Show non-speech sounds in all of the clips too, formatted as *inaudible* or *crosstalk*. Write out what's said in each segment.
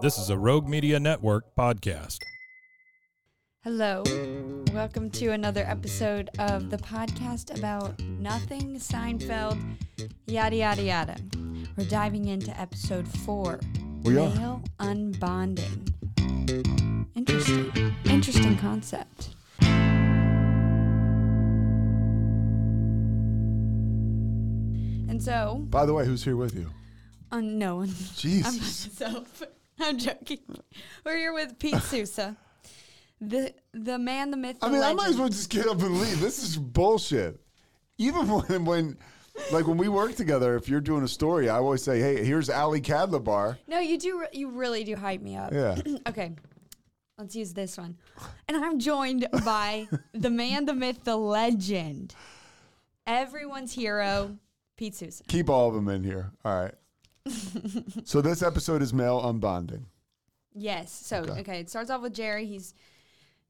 This is a Rogue Media Network podcast. Hello. Welcome to another episode of the podcast about nothing, Seinfeld, yada, yada, yada. We're diving into episode four We are. Male Unbonding. Interesting. Interesting concept. And so, By the way, who's here with you? uh, no one. *laughs* I'm Jesus. myself. *laughs* I'm joking. We're here with Pete Sousa, the the man, the myth, the I mean, I might as well just get up and leave. This is bullshit. Even *laughs* when, when, like when we work together, if you're doing a story, I always say, "Hey, here's Ali Cadlabar." No, you do. re- You really do hype me up. Yeah. *clears throat* okay, let's use this one. And I'm joined by *laughs* the man, the myth, the legend, everyone's hero, Pete Sousa. Keep all of them in here. All right. *laughs* so this episode is male unbonding. Yes. So Okay. okay. it starts off with Jerry. He's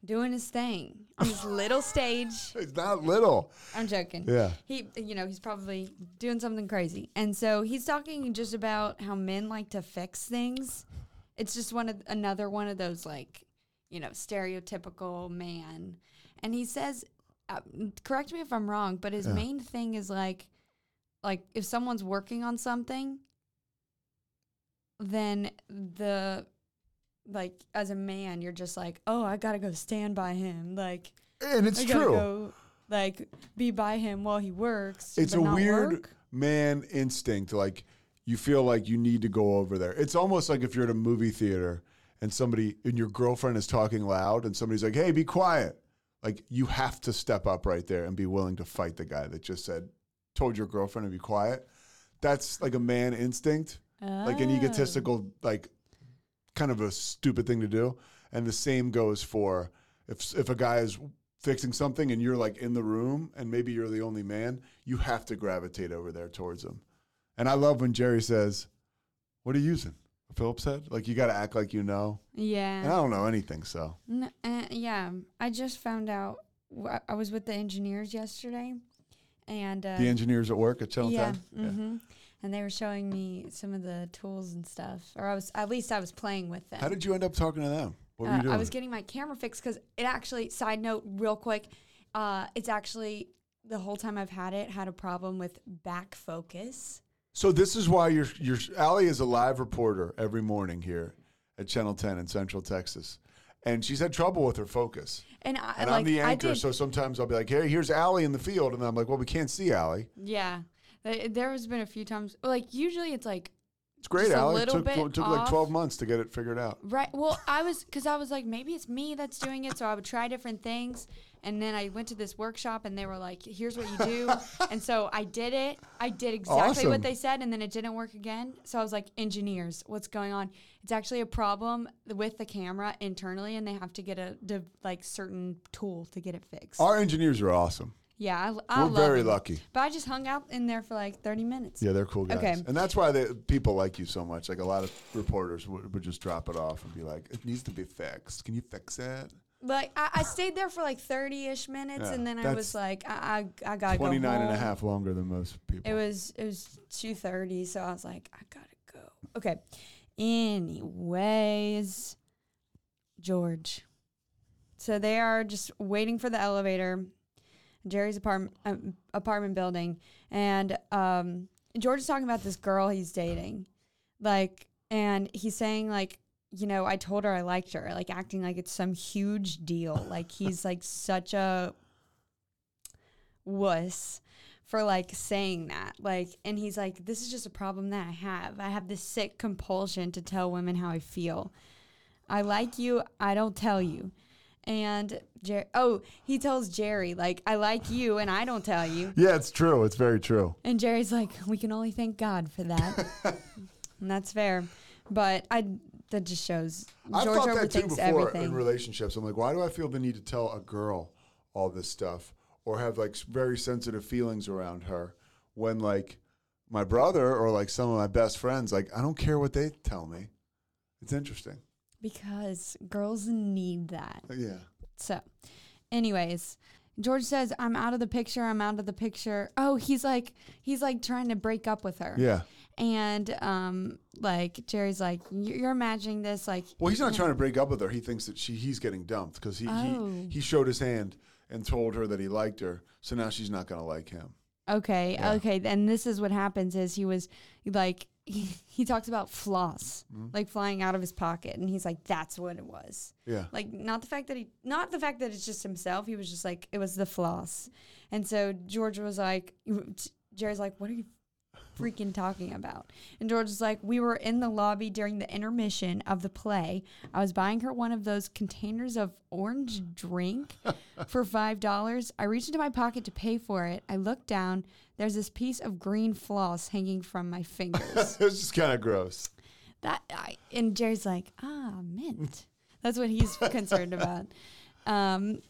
doing his thing on his little *laughs* stage. It's not little. I'm joking. Yeah. He, you know, he's probably doing something crazy. And so he's talking just about how men like to fix things. It's just one of another one of those like, you know, stereotypical man. And he says, uh, correct me if I'm wrong, but his Yeah. main thing is like, like if someone's working on something, then the like as a man, you're just like, oh, I gotta go stand by him, like. And it's I gotta true. Go, like be by him while he works. it's a weird work. man instinct. Like you feel like you need to go over there. It's almost like if you're at a movie theater and somebody and your girlfriend is talking loud and somebody's like, "Hey, be quiet." Like you have to step up right there and be willing to fight the guy that just said, told your girlfriend to be quiet. That's like a man instinct, like an Oh. egotistical, like kind of a stupid thing to do. And the same goes for if if a guy is fixing something and you're like in the room and maybe you're the only man, you have to gravitate over there towards him. And I love when Jerry says, "What are you using?" Phillips head. Like you got to act like you know. Yeah. And I don't know anything, so uh, yeah. I just found out. I was with the engineers yesterday, and uh, the engineers at work at Channel yeah, 10. hmm and they were showing me some of the tools and stuff, or I was at least I was playing with them. How did you end up talking to them? What were Uh, you doing? I was getting my camera fixed because it actually. Side note, real quick, uh, it's actually the whole time I've had it had a problem with back focus. So this is why you're you're Allie is a live reporter every morning here at Channel 10 in Central Texas. And she's had trouble with her focus. And I And like I'm the I anchor, so sometimes I'll be like, "Hey, here's Allie in the field." And I'm like, "Well, we can't see Allie." Yeah. Th- There has been a few times, like, usually it's like, It's great, Just a Allie. It little took, bit took like 12 months to get it figured out. right. Well, I was, because I was like, maybe it's me that's doing it. So I would try different things. And then I went to this workshop and they were like, here's what you do. *laughs* and so I did it. I did exactly Awesome. what they said. And then it didn't work again. So I was like, engineers, what's going on? It's actually a problem with the camera internally. And they have to get a, like, certain tool to get it fixed. Our engineers are awesome. Yeah. I, I We're very them. lucky. But I just hung out in there for like 30 minutes. Yeah, they're cool guys. Okay. And that's why they, people like you so much. Like a lot of reporters would, would just drop it off and be like, it needs to be fixed. Can you fix it? Like I, I stayed there for like thirty ish minutes, Yeah, and then I was like, I, I, I gotta 29 go home. and a half longer than most people. It was it was two thirty, so I was like, I gotta go. Okay. Anyways, George. So they are just waiting for the elevator. Jerry's apartment um, apartment building, and um, George is talking about this girl he's dating. Like and he's saying like, you know, I told her I liked her, like acting like it's some huge deal. Like he's like such a wuss for like saying that. Like, and he's like, this is just a problem that I have. I have this sick compulsion to tell women how I feel. I like you, I don't tell you. And Jer- oh, he tells Jerry like, I like you, and I don't tell you. Yeah, it's true. It's very true. And Jerry's like, we can only thank God for that. *laughs* and that's fair. But I that just shows I've George thought that too before everything. in relationships. I'm like, why do I feel the need to tell a girl all this stuff or have like very sensitive feelings around her when like my brother or like some of my best friends, like I don't care what they tell me. It's interesting. Because girls need that. Yeah. So, anyways, George says, I'm out of the picture. I'm out of the picture. Oh, he's like, he's like trying to break up with her. Yeah. And, um, like, Jerry's like, "You- you're imagining this, like, Well, he's not trying to break up with her. He thinks that she he's getting dumped because he, Oh. he he showed his hand and told her that he liked her. So now she's not going to like him. Okay, Yeah. okay. Then this is what happens is he was like he, he talks about floss Mm-hmm. like flying out of his pocket and he's like that's what it was. Yeah. Like not the fact that he not the fact that it's just himself, he was just like it was the floss. And so George was like Jerry's like what are you *laughs* freaking talking about? And George is like we were in the lobby during the intermission of the play. I was buying her one of those containers of orange drink *laughs* for five dollars. I reached into my pocket to pay for it. I looked down. There's this piece of green floss hanging from my fingers. *laughs* it was just kind of gross. that I, and Jerry's like, ah, mint. That's what he's concerned about. Um,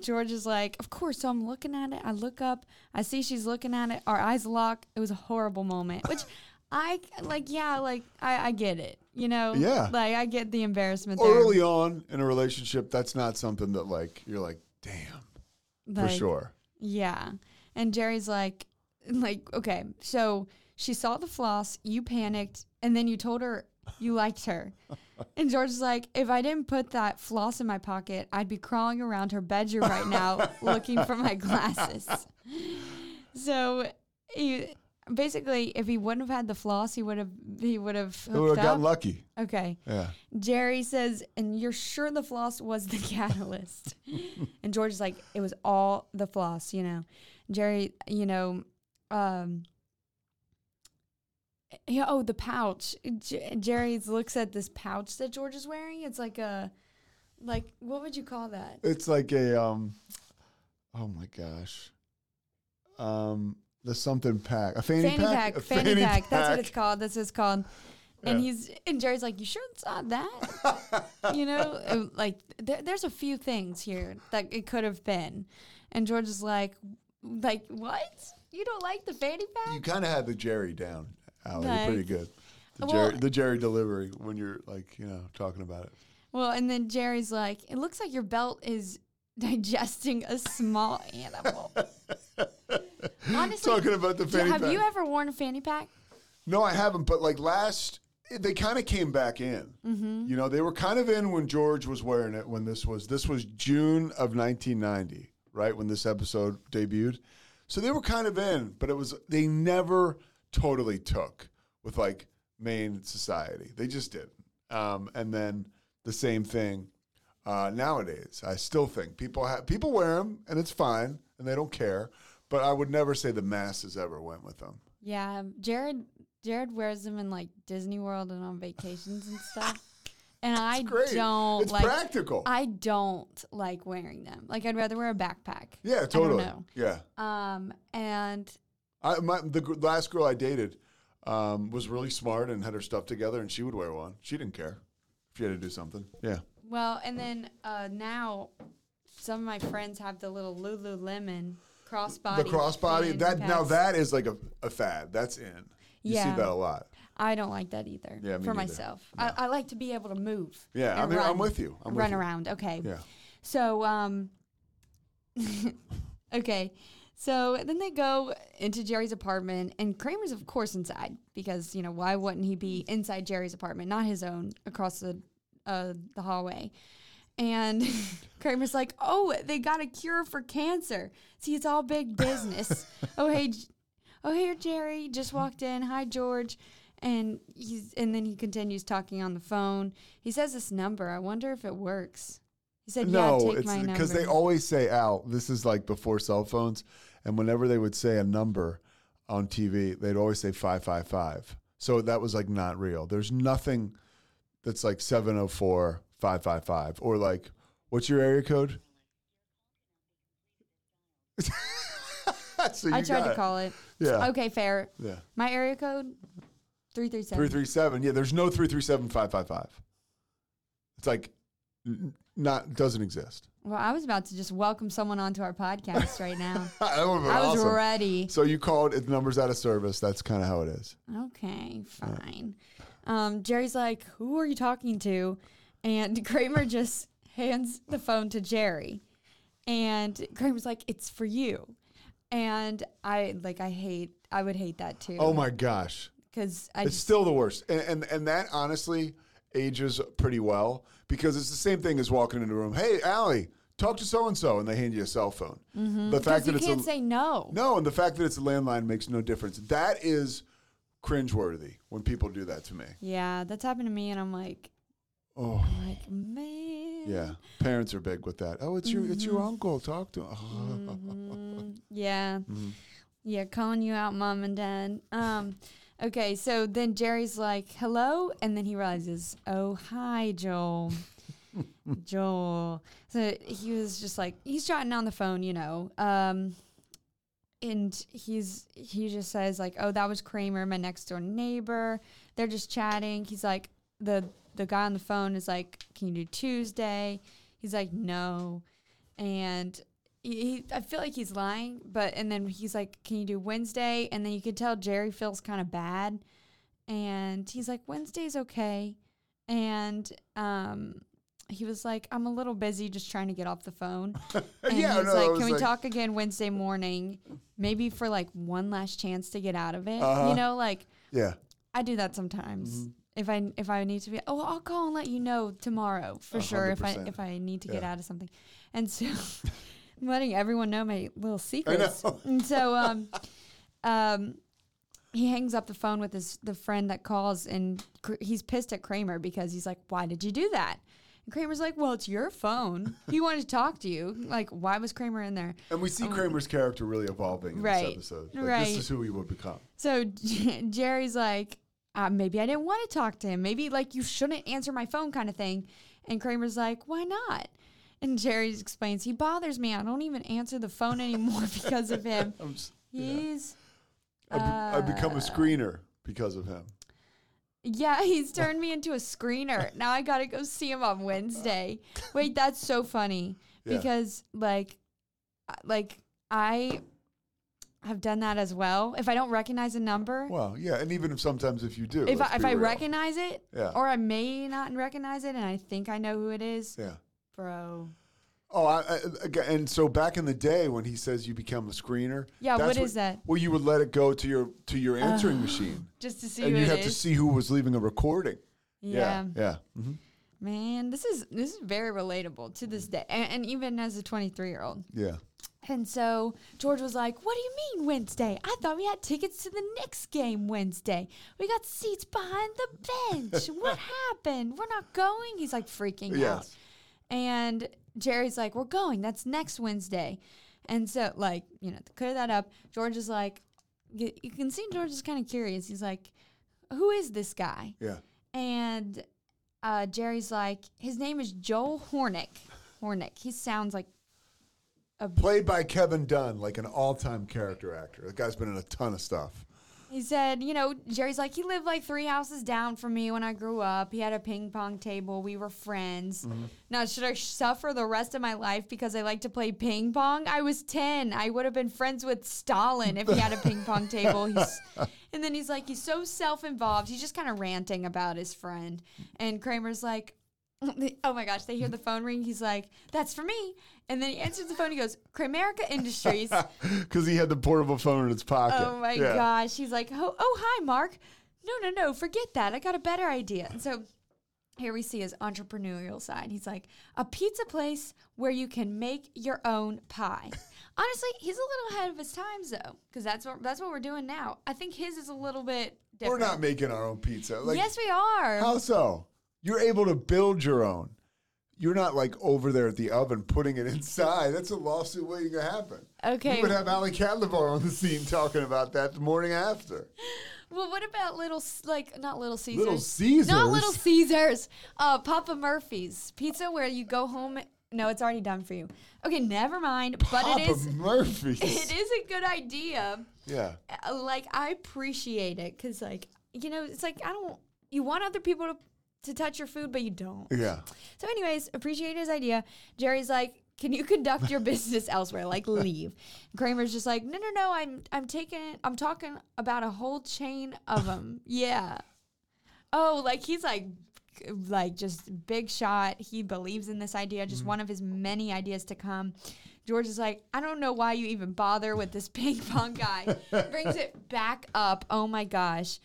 George is like, of course. So I'm looking at it. I look up. I see she's looking at it. Our eyes lock. It was a horrible moment. Which *laughs* I like. Yeah, like I, I get it. You know. Yeah. Like I get the embarrassment there. Early on in a relationship, that's not something that like you're like, damn, for sure. Yeah. And Jerry's like, *laughs* like, okay, so she saw the floss, you panicked, and then you told her you liked her. *laughs* And George's like, if I didn't put that floss in my pocket, I'd be crawling around her bedroom right now *laughs* looking for my glasses. So he basically if he wouldn't have had the floss, he would have he would have Who would have gotten lucky? Okay. Yeah. Jerry says, and you're sure the floss was the catalyst? and George is like, it was all the floss, you know. Jerry, you know, um, yeah, oh, the pouch. J- Jerry looks at this pouch that George is wearing. It's like a, like, what would you call that? It's like a um oh my gosh. Um the something pack. A fanny, fanny pack. A fanny, pack. That's what it's called. That's what it's called. And Yeah. he's and Jerry's like, you sure it's not that? *laughs* you know, Uh, like there, there's a few things here that it could have been. And George is like, like what? You don't like the fanny pack? You kind of had the Jerry down, Allie. You're Like- pretty good. The, Well- Jerry, the Jerry delivery when you're like, you know, talking about it. Well, and then Jerry's like, it looks like your belt is *laughs* digesting a small animal. *laughs* Honestly, Talking about the d- fanny have pack. you ever worn a fanny pack? No, I haven't. But like last, they kind of came back in. Mm-hmm. You know, they were kind of in when George was wearing it. When this was this was June of 1990, right when this episode debuted. So they were kind of in, but it was they never totally took with like main society. They just didn't. Um, and then the same thing uh, nowadays. I still think people have people wear them and it's fine and they don't care. But I would never say the masses ever went with them. Yeah, Jared Jared wears them in like Disney World and on vacations and stuff. And I great. don't It's like practical. I don't like wearing them. Like I'd rather wear a backpack. Yeah, totally. know. Yeah. Um and I, my, the last girl I dated um, was really smart and had her stuff together, and she would wear one. She didn't care if she had to do something. Yeah. well, and then uh now some of my friends have the little Lululemon crossbody. the crossbody that now that is like a, a fad. That's in. You Yeah. see that a lot. I don't like that either. Yeah, me for neither. myself. I, I like to be able to move. Yeah, I mean, I'm with you. I'm with run you. around. Okay. Yeah. So, um, *laughs* okay. So then they go into Jerry's apartment, and Kramer's, of course, inside because you know why wouldn't he be inside Jerry's apartment, not his own, across the uh, the hallway? And *laughs* Kramer's like, "Oh, they got a cure for cancer. See, it's all big business. *laughs* oh hey, oh here, Jerry just walked in. Hi, George." And he's and then he continues talking on the phone. He says this number. I wonder if it works. He said, no, "Yeah, take it's my number." because they always say Al. This is like before cell phones, and whenever they would say a number on TV, they'd always say five five five. So that was like not real. There's nothing that's like 704 555 or like what's your area code? *laughs* so I tried to it. call it. Yeah. Okay, fair. Yeah. My area code three three seven. 337. Yeah, there's no 337 555. It's like n- not doesn't exist. Well, I was about to just welcome someone onto our podcast right now. *laughs* that would have been I was awesome. ready. So you called it numbers out of service. That's kind of how it is. Okay, fine. Um, Jerry's like, "Who are you talking to?" And *laughs* Kramer just hands the phone to Jerry, and Kramer's like, "It's for you." And I like, I hate, I would hate that too. Oh my gosh. Because I It's just, still the worst. And, and and that honestly ages pretty well because it's the same thing as walking into a room. Hey, Allie, talk to so and so, and they hand you a cell phone. The Mm-hmm. because fact you that it's can't a, say no. no, and the fact that it's a landline makes no difference. That is cringeworthy when people do that to me. Yeah, that's happened to me, and I'm like, Oh, I'm like, man. yeah. Parents are big with that. Oh, it's your it's Mm-hmm. your uncle. Talk to him. *laughs* Mhm. Yeah. Mm-hmm. Yeah, calling you out, mom and dad. Um, okay, so then Jerry's like, hello. And then he realizes, oh, hi, Joel. *laughs* Joel. So he was just like, he's chatting on the phone, you know. Um, and he's he just says like, oh, that was Kramer, my next door neighbor. They're just chatting. He's like, the the guy on the phone is like, can you do Tuesday? He's like, no. And he, he, I feel like he's lying, but and then he's like, "Can you do Wednesday?" And then you can tell Jerry feels kind of bad, and he's like, "Wednesday's okay," and um, he was like, "I'm a little busy, just trying to get off the phone." *laughs* And Yeah, he's no, like, was "Can we like- talk again Wednesday morning? Maybe for like one last chance to get out of it, Uh-huh. you know, like." yeah. I do that sometimes. Mm-hmm. If I if I need to be, oh, I'll call and let you know tomorrow for sure. If I if I need to get Yeah. out of something, and so *laughs* I'm letting everyone know my little secrets. know. *laughs* And so um, um, he hangs up the phone with his the friend that calls, and Kr- he's pissed at Kramer because he's like, "Why did you do that?" And Kramer's like, "Well, it's your phone. He *laughs* wanted to talk to you. Like, why was Kramer in there?" And we see Kramer's character really evolving in Um, Right. this episode. Like, Right. This is who he would become. So *laughs* Jerry's like, uh, maybe I didn't want to talk to him. Maybe like you shouldn't answer my phone, kind of thing. And Kramer's like, why not? And Jerry explains, he bothers me. I don't even answer the phone anymore *laughs* because of him. *laughs* I'm s- He's, I've, be- I've become Uh, a screener because of him. yeah, he's turned me into a screener. Now I got to go see him on Wednesday. Wait, that's so funny *laughs* Yeah. because like, uh, like I have done that as well. If I don't recognize a number, Well, yeah, and even if sometimes if you do, if I, if be I real. recognize it, Yeah. or I may not recognize it, and I think I know who it is, yeah. Bro. Oh, I, I, and so back in the day when he says you become a screener, Yeah, what that's is that? Well, you would let it go to your to your answering machine, Just to see and who you have to see who was leaving a recording. yeah. yeah. hmm man, this is this is very relatable to this day, and, and even as a 23 year old. yeah. And so George was like, "What do you mean Wednesday? I thought we had tickets to the Knicks game Wednesday. We got seats behind the bench. *laughs* what happened? We're not going." He's like freaking out. And Jerry's like, "We're going. That's next Wednesday." And so, like, you know, to clear that up, George is like, you, you can see George is kind of curious. He's like, "Who is this guy?" Yeah. And uh, Jerry's like, "His name is Joel Horneck. Horneck. He sounds like a Played by Kevin Dunn, like an all-time character actor. The guy's been in a ton of stuff. He said, you know, Jerry's like, he lived like three houses down from me when I grew up. He had a ping pong table. We were friends. Mm-hmm. Now, should I suffer the rest of my life because I like to play ping pong? I was 10. I would have been friends with Stalin if he had a ping pong table. He's, *laughs* and then he's like, he's so self involved. He's just kind of ranting about his friend. And Kramer's like, *laughs* oh my gosh, they hear the phone ring. He's like, that's for me. And then he answers the phone. He goes, Kramerica Industries. *laughs* Because he had the portable phone in his pocket. Oh my Yeah. gosh. He's like, oh, oh, hi, Mark. No, no, no, forget that. I got a better idea. And so here we see his entrepreneurial side. He's like, a pizza place where you can make your own pie. *laughs* Honestly, he's a little ahead of his times though, because that's what that's what we're doing now. I think his is a little bit different. We're not making our own pizza. Like, yes, we are. How so? You're able to build your own. You're not like over there at the oven putting it inside. That's a lawsuit waiting to happen. Okay. You would have Ali Cadlavar on the scene talking about that the morning after. Well, what about little like not little Caesars? Little Caesars? Not little Caesars. Uh, Papa Murphy's pizza, where you go home. No, it's already done for you. Okay, never mind. But Papa it is. *laughs* Murphy's. It is a good idea. Yeah. Uh, Like I appreciate it because, like, you know, it's like I don't. You want other people to to touch your food, but you don't. Yeah. So, anyways, appreciate his idea. Jerry's like, "Can you conduct your *laughs* business elsewhere? Like, leave." Kramer's just like, "No, no, no. I'm, I'm taking. I'm talking about a whole chain of them. *laughs* yeah. Oh, like he's like, like just big shot. He believes in this idea. Just mm-hmm. one of his many ideas to come." George is like, I don't know why you even bother with this ping pong guy. *laughs* Brings it back up. Oh my gosh.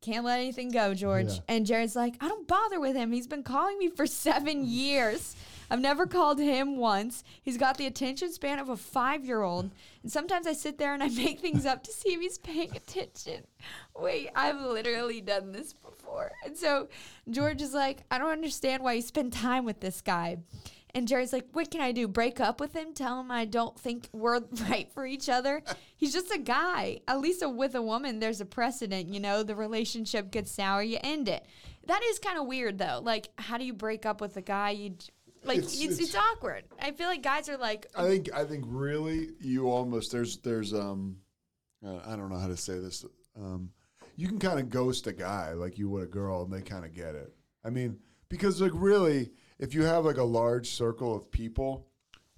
Can't let anything go, George. Yeah. And Jared's like, I don't bother with him. He's been calling me for *laughs* seven years. I've never called him once. He's got the attention span of a five year old. And sometimes I sit there and I make things up to see if he's paying attention. Wait, I've literally done this before. And so George is like, I don't understand why you spend time with this guy. And Jerry's like, What can I do? Break up with him? Tell him I don't think we're *laughs* right for each other? He's just a guy. At least with a woman, there's a precedent, you know, the relationship gets sour, you end it. That is kind of weird, though. Like, how do you break up with a guy? You like, It's- it's, it's, awkward. I feel like guys are like, I think I think really you almost there's there's um uh, I don't know how to say this um you can kind of ghost a guy like you would a girl and they kind of get it. I mean because like really if you have like a large circle of people,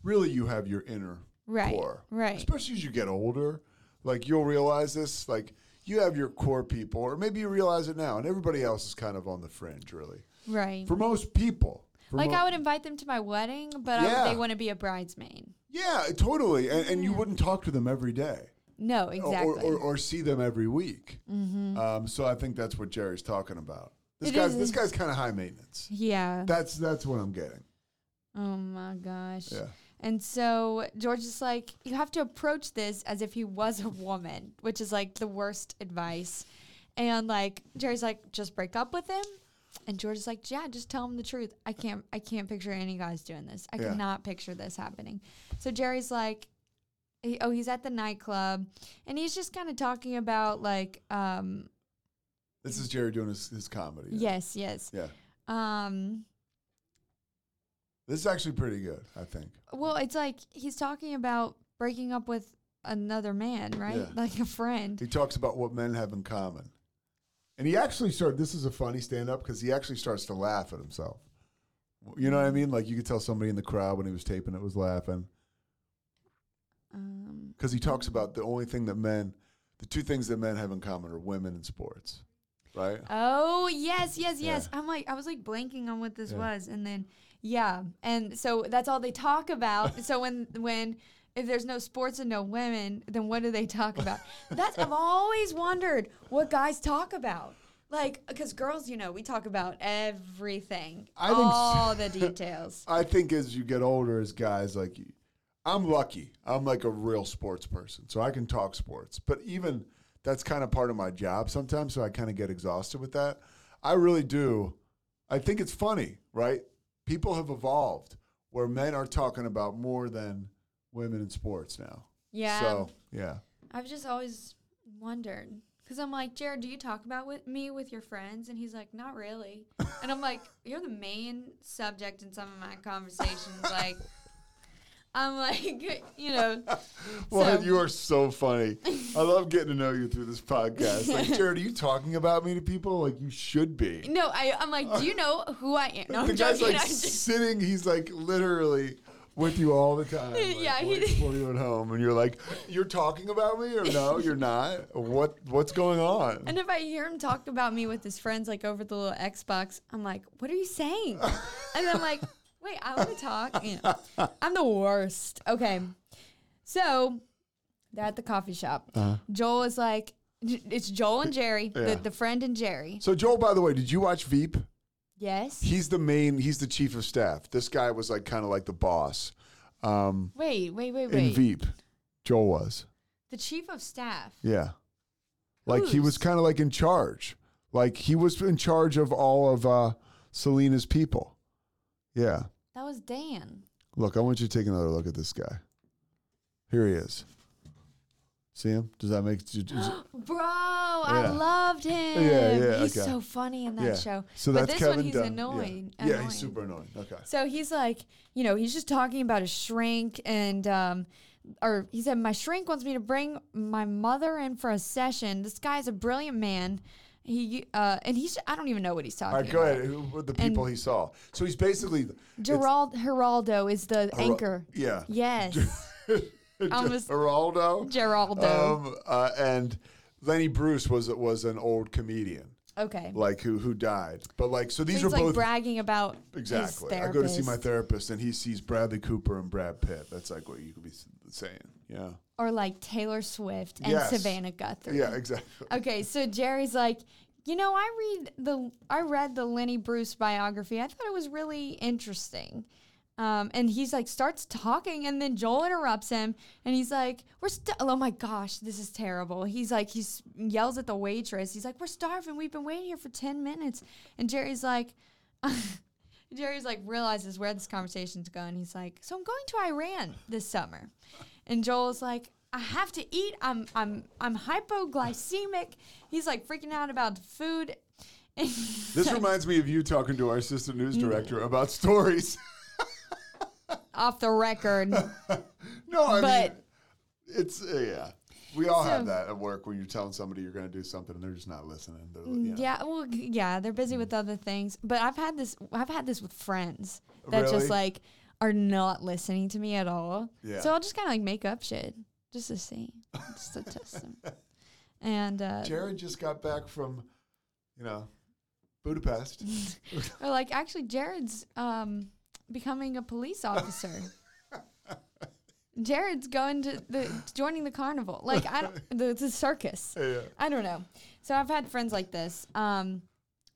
really you have your inner Right, core. right. Especially as you get older, like you'll realize this like you have your core people or maybe you realize it now and everybody else is kind of on the fringe really. right. For most people. For Like, mo- I would invite them to my wedding, but I, Yeah. they want to be a bridesmaid. Yeah, totally. And, and you wouldn't talk to them every day. No, exactly. or, or, see them every week. Um, so I think that's what Jerry's talking about. This It guy's is- this guy's kind of high maintenance. yeah. That's that's what I'm getting. Oh my gosh. Yeah. And so George is like, you have to approach this as if he was a woman, which is like the worst advice. And like Jerry's like, just break up with him. And George is like, yeah, just tell him the truth. I can't, I can't picture any guys doing this. I Yeah. cannot picture this happening. So Jerry's like, he, oh, he's at the nightclub, and he's just kind of talking about like, um, This is Jerry doing his, his comedy. yes, yes, Yeah. um, This is actually pretty good, I think. Well, it's like he's talking about breaking up with another man, right? Yeah. Like a friend. He talks about what men have in common. And he actually started, this is a funny stand up because he actually starts to laugh at himself. You know what I mean? Like you could tell somebody in the crowd when he was taping it was laughing. Um, because he talks about the only thing that men, the two things that men have in common are women and sports, right? oh yes, yes, yes. Yeah. I'm like, I was like blanking on what this Yeah. was, and then yeah, and so that's all they talk about. *laughs* so when when if there's no sports and no women, then what do they talk about? *laughs* That's I've always wondered what guys talk about. Like, because girls, you know, we talk about everything, I think all *laughs* the details. I think as you get older, as guys, like I'm lucky. I'm like a real sports person, so I can talk sports. But even that's kind of part of my job sometimes, so I kind of get exhausted with that. I really do. I think it's funny, right? People have evolved where men are talking about more than women in sports now. Yeah. So yeah. I've just always wondered because I'm like, Jared, do you talk about with me with your friends? And he's like, not really. and I'm like, you're the main subject in some of my conversations. *laughs* like, I'm like, *laughs* you know, *laughs* Well, So- you are so funny. *laughs* I love getting to know you through this podcast. Like, Jared, are you talking about me to people? Like, you should be. no, I, I'm like, do you know who I am? No, the I'm guy's joking. like sitting. He's like literally with you all the time. Like, Yeah, he- waiting for you at home, and you're like, "You're talking about me, or no, you're not? What What's going on?" and if I hear him talk about me with his friends, like over the little Xbox, I'm like, what are you saying? and I'm like, wait, I want to talk. You know, I'm the worst. Okay. So they're at the coffee shop. Joel is like, it's Joel and Jerry, Uh-huh. Yeah. the, the friend and Jerry. so, Joel, by the way, did you watch Veep? Yes. He's the main. He's the chief of staff. This guy was like kind of like the boss um, Wait, wait, wait, in. Veep. Joel was. The chief of staff. Yeah. Like he was kind of like in charge. Like he was in charge of all of uh, Selina's people. Yeah. That was Dan. Look, I want you to take another look at this guy. Here he is. See him? Does that make? you? *gasps* Bro, I Yeah. loved him. Yeah, yeah, He's okay. so funny in that yeah. show. So but that's this Kevin one, he's Dunn. annoying. Yeah. yeah, annoying. he's super annoying. Okay. So he's like, you know, he's just talking about his shrink and um or he said my shrink wants me to bring my mother in for a session. This guy's a brilliant man. He uh and he's I don't even know what he's talking All right, go about. ahead. Who were the people he saw? So he's basically Gerald Geraldo is the Hera- anchor. Yeah. Yes. *laughs* Almost- Geraldo. Geraldo. Um, uh, and Lenny Bruce was was an old comedian, okay. like who who died. But like, so these he's are like both bragging about exactly. I go to see my therapist. therapist, and he sees Bradley Cooper and Brad Pitt. That's like what you could be saying. Yeah. or like Taylor Swift and Yes. Savannah Guthrie. Yeah. Exactly. Okay, so Jerry's like, you know, I read the I read the Lenny Bruce biography. I thought it was really interesting. Um, and he's like starts talking, and then Joel interrupts him, and he's like, "We're st- oh my gosh, this is terrible." He's like, he's yells at the waitress. He's like, "We're starving. We've been waiting here for ten minutes." And Jerry's like, *laughs* Jerry's like realizes where this conversation's going. He's like, "So I'm going to Iran this summer," and Joel's like, "I have to eat. I'm I'm I'm hypoglycemic." He's like freaking out about food. *laughs* This reminds me of you talking to our assistant news Mm. director about stories. *laughs* off the record. *laughs* no, I mean, But- it's uh, yeah. We all have that at work when you're telling somebody you're going to do something and they're just not listening. You know. Yeah, well, yeah, they're busy with other things. But I've had this. I've had this with friends that Really? just like are not listening to me at all. Yeah. So I'll just kind of like make up shit just to see, just to test them. *laughs* And uh, Jared just got back from, you know, Budapest. *laughs* or like actually, Jared's um, becoming a police officer. *laughs* Jared's going to the joining the carnival. Like I don't the, the circus. *laughs* yeah. I don't know. So I've had friends like this. Um,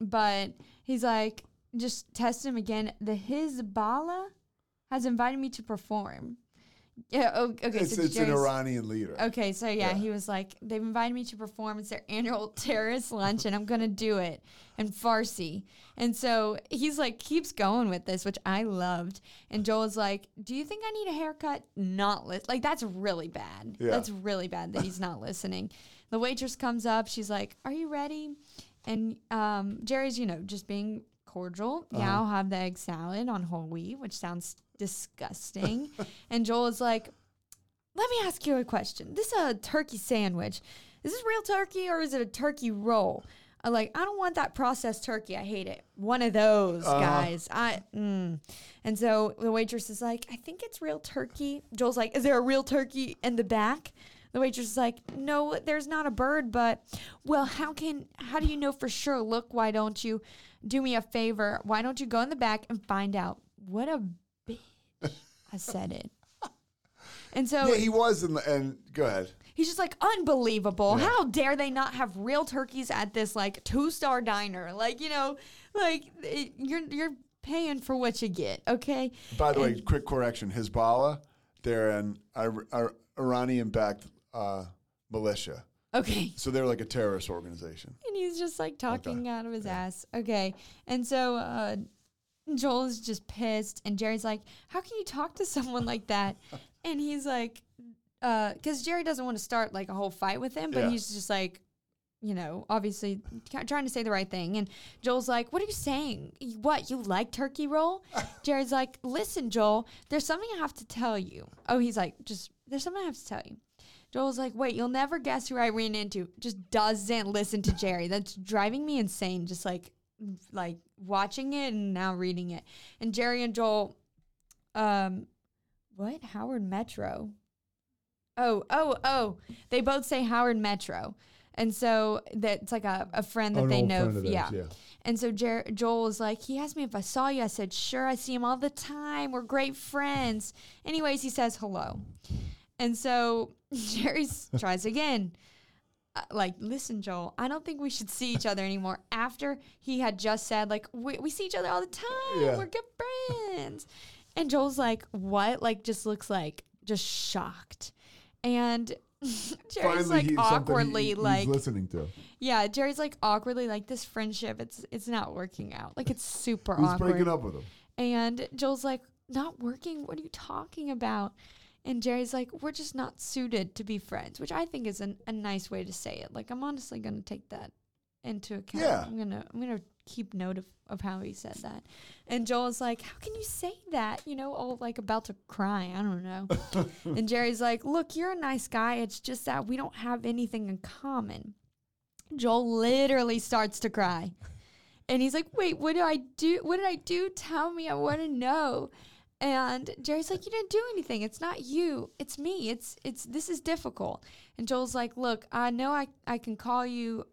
but he's like, just test him again. The Hezbollah has invited me to perform. Yeah. Oh, okay. It's, so it's an Iranian leader. Okay, so yeah, Yeah. he was like, they've invited me to perform. It's their *laughs* annual terrorist lunch, and I'm gonna do it in Farsi. And so he's like, keeps going with this, which I loved. And Joel's like, "Do you think I need a haircut?" Not li- like that's really bad. Yeah. That's really bad that he's not listening. The waitress comes up. She's like, "Are you ready?" And um, Jerry's, you know, just being cordial. Uh-huh. Yeah, I'll have the egg salad on whole wheat, which sounds disgusting. *laughs* and Joel is like, let me ask you a question. This is a turkey sandwich. Is this real turkey or is it a turkey roll? I'm like, I don't want that processed turkey. I hate it. One of those Uh-huh. guys. I mm. and so the waitress is like, I think it's real turkey. Joel's like, Is there a real turkey in the back? The waitress is like, No, there's not a bird, but well, how can how do you know for sure? Look, why don't you do me a favor? Why don't you go in the back and find out? What a said it. And so Yeah, he was in the, and go ahead. He's just like unbelievable. Yeah. How dare they not have real turkeys at this like two star diner? Like you know, like it, you're you're paying for what you get. Okay. By the way, quick correction: Hezbollah, they're an Ir- Ir- Iranian-backed uh, militia, Okay. so they're like a terrorist organization. And he's just like talking out of his ass. Okay. And so uh, Joel is just pissed, and Jerry's like, "How can you talk to someone like that?" *laughs* and he's like, uh, "Because Jerry doesn't want to start like a whole fight with him, but Yeah. he's just like." You know, obviously trying to say the right thing. And Joel's like, What are you saying? What, you like turkey roll? *laughs* Jerry's like, Listen, Joel, there's something I have to tell you. Oh, he's like, Just, there's something I have to tell you. Joel's like, wait, you'll never guess who I ran into. Just doesn't listen to Jerry. That's driving me insane. Just like, like watching it and now reading it. And Jerry and Joel, um, what Howard Metro? Oh, oh, oh! They both say Howard Metro, and so that's like a, a friend that Oh, they know. friend of theirs, yeah. yeah. And so Jer- Joel was like, he asked me if I saw you. I said, sure, I see him all the time. We're great friends. Anyways, he says hello. And so *laughs* Jerry tries again. Uh, like, listen, Joel, I don't think we should see each other anymore. After he had just said, like, we, we see each other all the time. Yeah. We're good friends. And Joel's like, what? Like, just looks like just shocked. And *laughs* Jerry's like he- something he- awkwardly like listening to. yeah, Jerry's like awkwardly like this friendship. It's it's not working out. Like it's super Who's awkward. breaking up with him? And Joel's like, not working? What are you talking about? And Jerry's like, we're just not suited to be friends, which I think is an, a nice way to say it. Like, I'm honestly going to take that into account. Yeah. I'm going to, I'm to keep note of, of how he said that. And Joel's like, how can you say that? You know, all like about to cry. I don't know. *laughs* and Jerry's like, look, you're a nice guy. It's just that we don't have anything in common. Joel literally starts to cry. And he's like, wait, what did I do? What did I do? Tell me. I want to know. And Jerry's like, you didn't do anything. It's not you. It's me. It's it's this is difficult. And Joel's like, look, I know I, I can call you.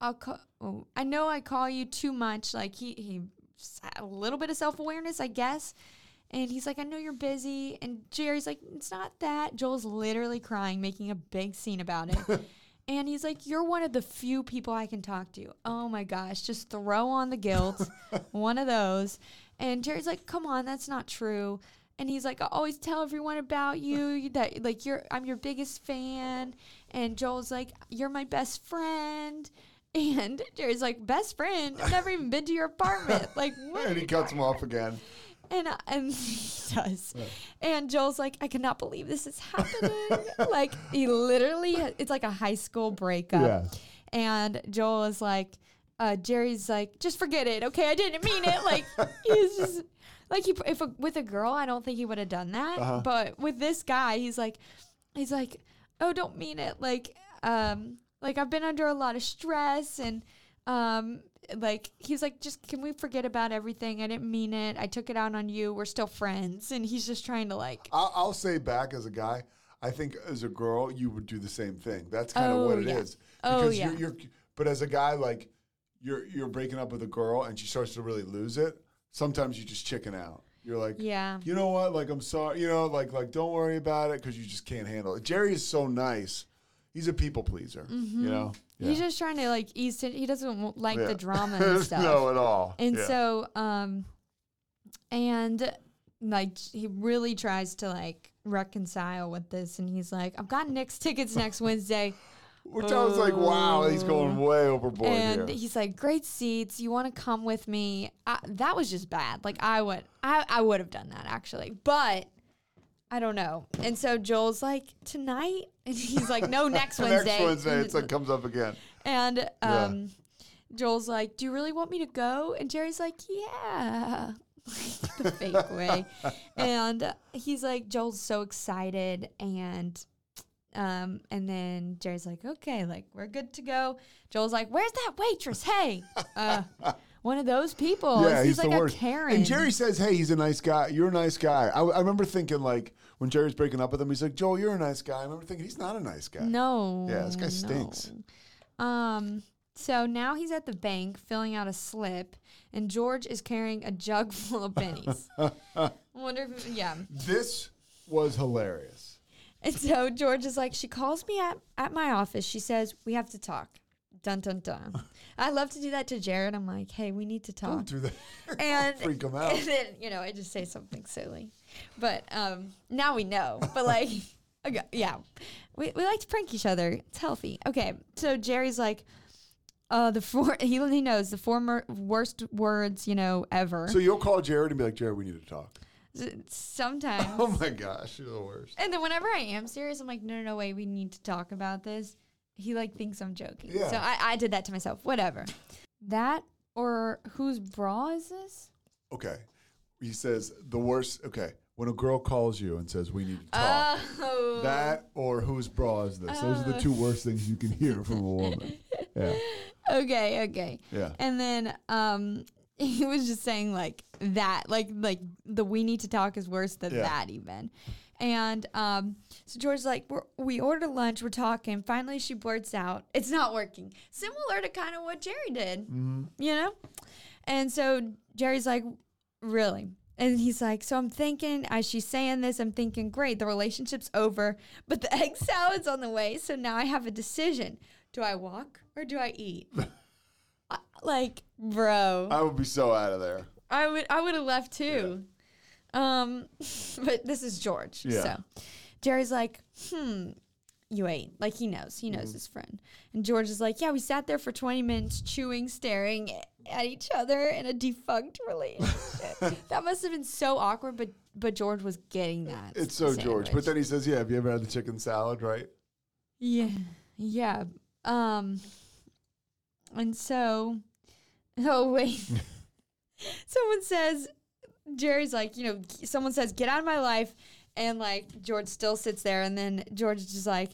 I'll call. Oh, I know I call you too much. Like he he a little bit of self awareness, I guess. And he's like, I know you're busy. And Jerry's like, it's not that. Joel's literally crying, making a big scene about it. *laughs* and he's like, You're one of the few people I can talk to. Oh my gosh, just throw on the guilt. *laughs* one of those. And Jerry's like, Come on, that's not true. And he's like, I always tell everyone about you that like you're I'm your biggest fan. And Joel's like, You're my best friend. *laughs* And Jerry's like, Best friend? I've never even been to your apartment. *laughs* Like what? And he cuts him off again. And uh, and *laughs* he does. And Joel's like, I cannot believe this is happening. like he literally, it's like a high school breakup. Yeah. And Joel is like, uh, Jerry's like, just forget it. Okay, I didn't mean it. Like *laughs* he's just like he if a, with a girl, I don't think he would have done that. Uh-huh. But with this guy, he's like, he's like, oh, don't mean it. Like, um, like I've been under a lot of stress and um like he's like just can we forget about everything i didn't mean it i took it out on you we're still friends and he's just trying to like I'll, I'll say back as a guy, I think as a girl you would do the same thing. That's kind of Oh, what it is. yeah. Oh, Because yeah. You're, you're, but as a guy, like you're you're breaking up with a girl and she starts to really lose it. Sometimes you just chicken out. You're like, Yeah. you know what? Like I'm sorry. You know, like like don't worry about it because you just can't handle it. Jerry is so nice. He's a people pleaser. You know. Mm-hmm. he's just trying to like ease it he doesn't like Yeah. the drama *laughs* and stuff no, at all. and Yeah. so um and like he really tries to like reconcile with this and he's like i've got Knicks tickets next wednesday which I was like, wow, he's going way overboard and here. he's like great seats. You want to come with me? I, that was just bad. Like i would i, I would have done that actually. But i don't know. And so joel's like tonight? And he's like no *laughs* next wednesday Next Wednesday, it's like *laughs* comes up again. and um joel's like do you really want me to go? And jerry's like yeah. *laughs* Like the fake way. And he's like joel's so excited and um and then jerry's like okay like we're good to go joel's like where's that waitress hey uh *laughs* one of those people Yeah, he's, he's, like the a worst. karen And Jerry says, "Hey, he's a nice guy. You're a nice guy." I, I remember thinking like when Jerry's breaking up with him, he's like, "Joel, you're a nice guy." I remember thinking he's not a nice guy. no Yeah, this guy stinks. no. um so now he's at the bank filling out a slip and george is carrying a jug *laughs* full of pennies I *laughs* wonder if yeah This was hilarious. And so George is like, she calls me at, at my office. She says, we have to talk. Dun, dun, dun. *laughs* I love to do that to Jared. I'm like, hey, we need to talk. Don't do that. *laughs* and, freak him *laughs* out. and then, you know, I just say something silly. But um, now we know. But like, okay, yeah, we, we like to prank each other. It's healthy. Okay. So Jerry's like, uh, the four, he, he knows the former worst words, you know, ever. So you'll call Jared and be like, "Jared, we need to talk." Sometimes. Oh my gosh, you're the worst. And then whenever I am serious, I'm like, no, no, no, wait, we need to talk about this. He like thinks I'm joking. Yeah. So I, I did that to myself. Whatever. That or whose bra is this? Okay, he says the worst. Okay, when a girl calls you and says, "We need to talk," Oh. that or whose bra is this? Those are the two worst things you can hear from a woman. Yeah, *laughs* okay, okay. yeah. And then um *laughs* he was just saying like that, like like the we need to talk is worse than Yeah. that even. And um so George's like, we're, we ordered lunch, we're talking. Finally she blurts out, it's not working. Similar to kind of what Jerry did. You know? And so Jerry's like, really? And he's like, so I'm thinking, as she's saying this, I'm thinking, great, the relationship's over, but the *laughs* egg salad's on the way. So now I have a decision. Do I walk or do I eat? *laughs* I- like, bro, I would be so out of there. I would I would have left too. Um, *laughs* but this is George. Yeah. So Jerry's like, hmm. you ate. Like he knows. He knows his friend. And George is like, yeah, we sat there for 20 minutes chewing, staring at each other in a defunct relationship. *laughs* that must have been so awkward, but but George was getting that. It's so George. But then he says, "Yeah, have you ever had the chicken salad?" Right? Yeah. Yeah. Um and so *laughs* oh wait. *laughs* someone says Jerry's like, you know, someone says, "Get out of my life." And like George still sits there and then George is just like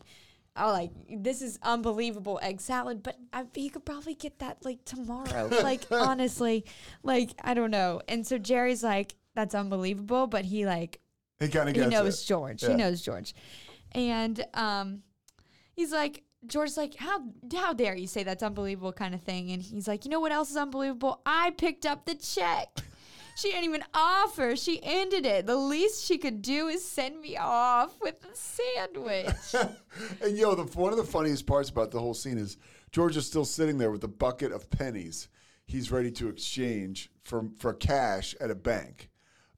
Oh, like this is unbelievable egg salad, but I, he could probably get that like tomorrow. *laughs* like honestly, like I don't know. And so Jerry's like, "That's unbelievable," but he like He kind of he knows it. George. Yeah. He knows George, and um, he's like, George's like, how how dare you say that's unbelievable kind of thing? And he's like, you know what else is unbelievable? I picked up the check. She didn't even offer. She ended it. The least she could do is send me off with a sandwich. *laughs* And yo, the one of the funniest parts about the whole scene is George is still sitting there with a bucket of pennies he's ready to exchange for for cash at a bank.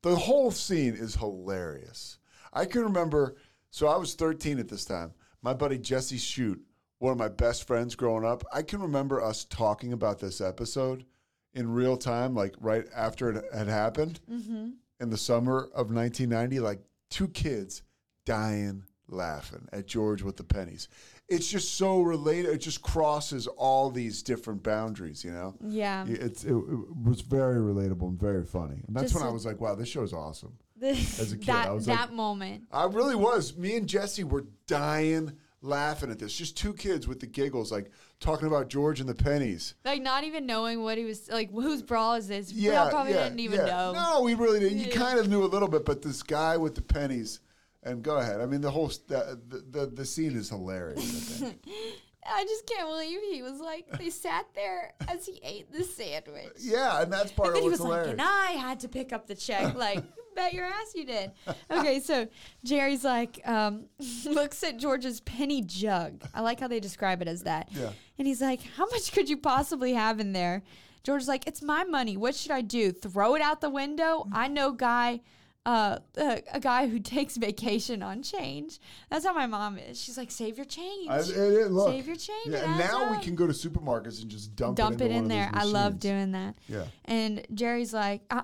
The whole scene is hilarious. I can remember. So I was 13 at this time. My buddy Jesse Shute, one of my best friends growing up. I can remember us talking about this episode in real time, like right after it had happened mm-hmm. in the summer of 1990. Like two kids dying laughing at George with the pennies. It's just so related. It just crosses all these different boundaries, you know? yeah. It's, it, it was very relatable and very funny. And that's Just when I was like, wow, this show is awesome. *laughs* As a kid, that I was that like- moment. I really was. Me and Jesse were dying laughing at this. Just two kids with the giggles, like talking about George and the pennies. Like not even knowing what he was like. Whose bra is this? Yeah, Bra probably yeah, didn't even yeah. know. No, we really didn't. You kind of knew a little bit, but this guy with the pennies. And go ahead. I mean, the whole st- the, the the the scene is hilarious. *laughs* I just can't believe he was like they sat there as he ate the sandwich. yeah, and that's part And of then he what's was like, and I had to pick up the check. *laughs* Like, bet your ass you did. Okay, so Jerry's like, um, *laughs* looks at George's penny jug. I like how they describe it as that. Yeah. And he's like, how much could you possibly have in there? George's like, it's my money. What should I do? Throw it out the window? I know guy. Uh, uh, a guy who takes vacation on change. That's how my mom is. She's like, save your change. I, look, Save your change, Yeah, and now we can go to supermarkets and just dump, dump it, it in there. I love doing that. Yeah. And Jerry's like, uh,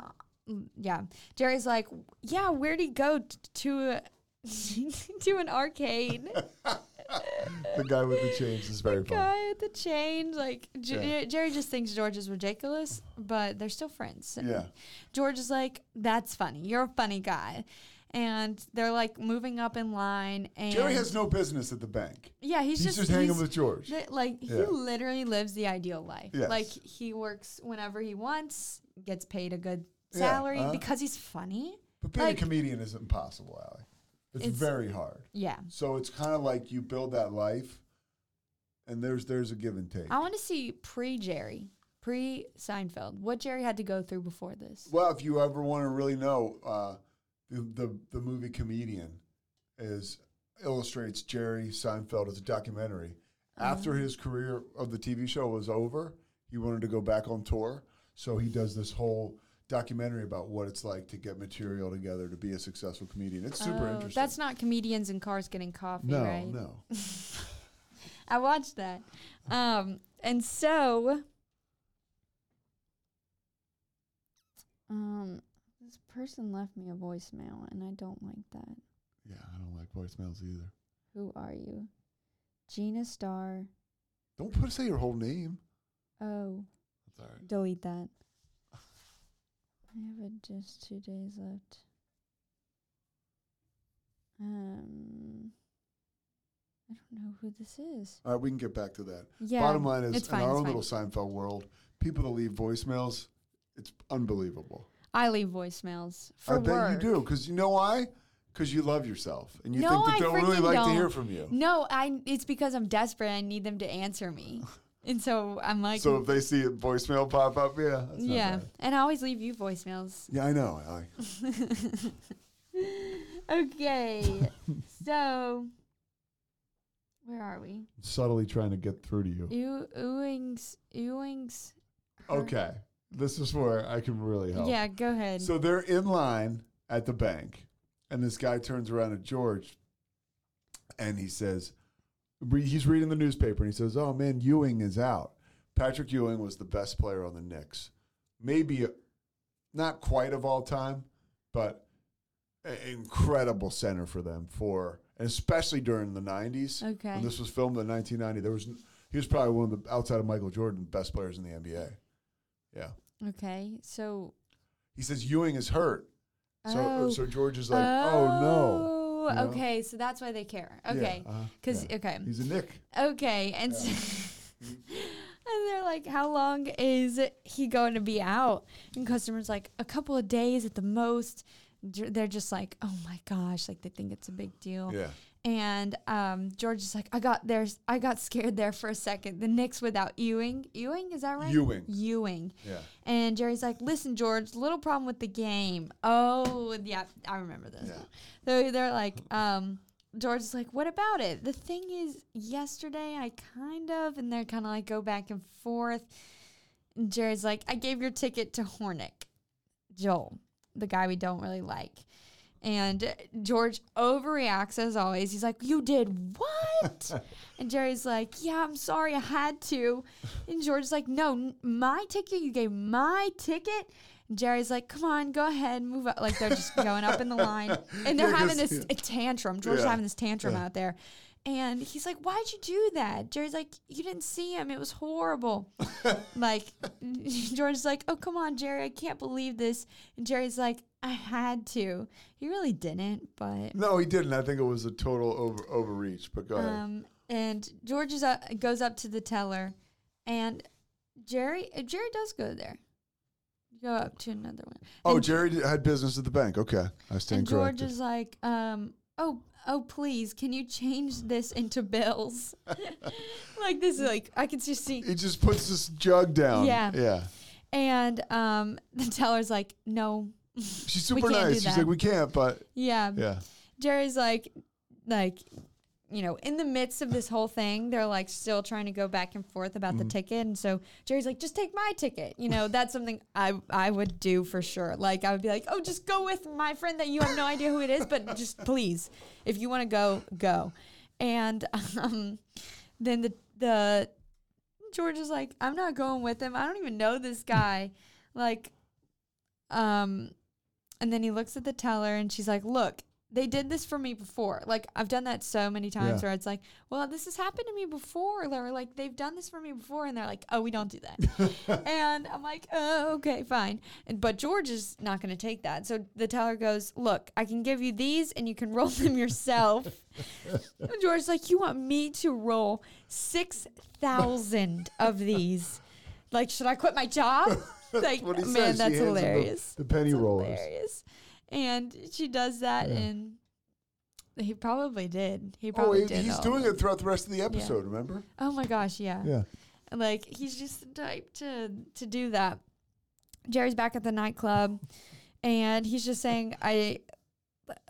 yeah. Jerry's like, yeah. Where'd he go t- to a *laughs* to an arcade? *laughs* The guy with the chains is very funny. The guy at the chains, like J- Yeah. Jerry just thinks George is ridiculous, but they're still friends. And Yeah. George is like, that's funny. You're a funny guy. And they're like moving up in line, and Jerry has no business at the bank. yeah, he's, He's just, just hanging he's- with George. Li- Like Yeah. he literally lives the ideal life. Yes. Like he works whenever he wants, gets paid a good Yeah, salary uh-huh. because he's funny. But being Like- a comedian is impossible, Allie. It's, It's- very hard. Yeah. So it's kind of like you build that life, and there's there's a give and take. I want to see pre Jerry, pre Seinfeld, what Jerry had to go through before this. Well, if you ever want to really know, uh, the, the the movie Comedian is illustrates Jerry Seinfeld as a documentary. After his career of the TV show was over, he wanted to go back on tour, so he does this whole documentary about what it's like to get material together to be a successful comedian. It's super Oh, interesting. That's not comedians in cars getting coffee, no, right? no. *laughs* I watched that. Um, and so, um, this person left me a voicemail, and I don't like that. Yeah, I don't like voicemails either. Who are you? Gina Star. Don't put say your whole name. Oh, That's all right. delete that. I have just two days left. Um, I don't know who this is. All right, we can get back to that. Yeah, Bottom line is, it's in our own fine. little Seinfeld world, people that leave voicemails, it's unbelievable. I leave voicemails for I bet work. you do, because you know why? Because you love yourself, and you No, think that I they'll really like to hear from you. No, I. It's because I'm desperate. I need them to answer me, *laughs* and so I'm like, so if they see a voicemail pop up, yeah, yeah. And I always leave you voicemails. yeah, I know. I, *laughs* Okay, so where are we? subtly trying to get through to you. Ew, Ewing's, Ewing's. Okay, this is where I can really help. Yeah, go ahead. So they're in line at the bank, and this guy turns around at George and he says, he's reading the newspaper and he says, "Oh man, Ewing is out." Patrick Ewing was the best player on the Knicks, maybe uh, not quite of all time, but an incredible center for them for, especially during the '90s. Okay. when this was filmed in 1990, there was he was probably one of the outside of Michael Jordan best players in the NBA. Yeah, Okay, so he says Ewing is hurt, so Oh. so George is like, "Oh no." Oh. Oh, you know? okay, so that's why they care. Okay, uh-huh, because yeah. okay, He's a Knick. okay, and so, *laughs* and they're like, "How long is he going to be out?" And customers like a couple of days at the most. They're just like, "Oh my gosh!" Like they think it's a big deal. Yeah. And um, George is like, "I got there. I got scared there for a second. The Knicks without Ewing. Ewing is that right? Ewing. Ewing. Yeah. And Jerry's like, listen, George, little problem with the game. Oh, yeah, I remember this. Yeah. *laughs* So they're like, um, George is like, what about it? The thing is, yesterday I kind of, and they're kind of like go back and forth. And Jerry's like, I gave your ticket to Horneck, Joel, the guy we don't really like. And George overreacts as always. He's like, You did what? *laughs* and Jerry's like, Yeah, I'm sorry, I had to. And George's like, No, n- my ticket? You gave my ticket? And Jerry's like, Come on, go ahead, move up. Like they're just going up in the line. *laughs* And they're Yeah, having this a tantrum. George's Yeah. having this tantrum out there. And he's like, Why'd you do that? Jerry's like, You didn't see him. It was horrible. *laughs* like, George's like, Oh, come on, Jerry. I can't believe this. And Jerry's like, I had to. He really didn't, but. No, he didn't. I think it was a total over overreach. But go ahead. Um, and George is up, goes up to the teller, and Jerry uh, Jerry does go there. Go up to another one. oh, and- Jerry d- had business at the bank. Okay, I stand And George corrected. is like, um, oh, oh, please, can you change this into bills? *laughs* *laughs* like this is like I can just see. he just puts this jug down. Yeah. yeah. And um, *laughs* the teller's like, no, She's super nice. She's like, we can't, but yeah. yeah. Jerry's like, like, you know, in the midst of this whole thing, they're like still trying to go back and forth about the ticket, and so Jerry's like, just take my ticket. You know, that's something I I would do for sure. Like, I would be like, oh, just go with my friend that you have no idea who it is, but just please, if you want to go, go. And um, then the the George is like, I'm not going with him. I don't even know this guy. Like, um, and then he looks at the teller and she's like, Look, they did this for me before. Like, I've done that so many times Yeah. where it's like, Well, this has happened to me before. They're like, They've done this for me before. And they're like, Oh, we don't do that. *laughs* and I'm like, Oh, okay, fine. And, but George is not going to take that. So the teller goes, Look, I can give you these and you can roll them yourself. and *laughs* George's like, You want me to roll 6,000 of these? Like, should I quit my job? *laughs* *laughs* like, man, says. That's him the- hilarious. The, penny It's rollers. hilarious. And she does that, Yeah. and he probably did. He Oh, probably he- did. he's doing it throughout the rest of the episode. Remember? Oh my gosh, yeah. Yeah. Like he's just the type to to do that. Jerry's back at the nightclub, and he's just saying, "I."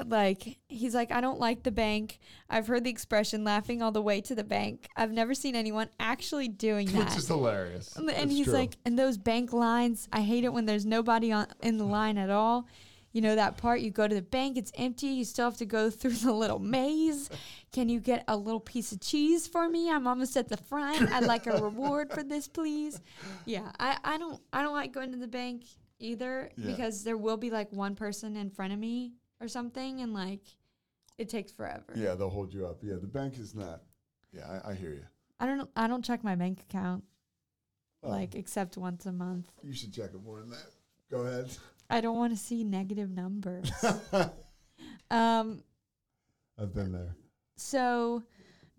Like he's like I don't like the bank. I've heard the expression laughing all the way to the bank. I've never seen anyone actually doing *laughs* that. Which is hilarious. And he's true. like, and those bank lines, I hate it when there's nobody on in the line at all. You know that part, you go to the bank, it's empty, you still have to go *laughs* through the little maze. Can you get a little piece of cheese for me? I'm almost at the front. I'd like a reward for this, please. Yeah, I, I don't I don't like going to the bank either Yeah. because there will be like one person in front of me or something and like it takes forever. yeah, they'll hold you up. Yeah, the bank is not. Yeah, I, I hear you. I don't I don't check my bank account Oh, like except once a month. you should check it more than that. Go ahead. I don't want to see negative numbers. *laughs* um, I've been there. so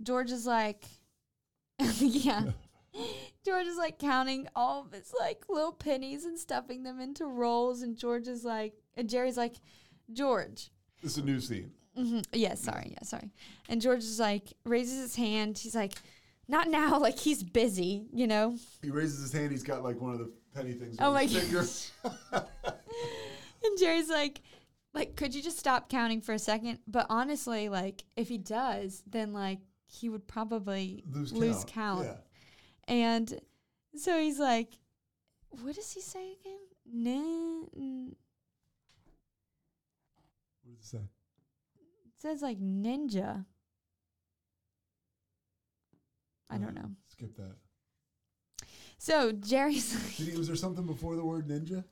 George is like, *laughs* yeah. *laughs* George is like counting all of his like little pennies and stuffing them into rolls, and George is like, and Jerry's like, George. This is a new scene. hmm Yeah, sorry, yeah, sorry. And George is like raises his hand. He's like, not now, like he's busy, you know. He raises his hand. He's got like one of the penny things. Oh on my his finger. *laughs* And Jerry's like, like, could you just stop counting for a second? But honestly, like, if he does, then like he would probably Lose, lose count. count. Yeah. And so he's like, what does he say again? Nin- n- What it say? it says like ninja. I don't know. Skip that. So Jerry's like, *laughs* Did he, was there something before the word ninja?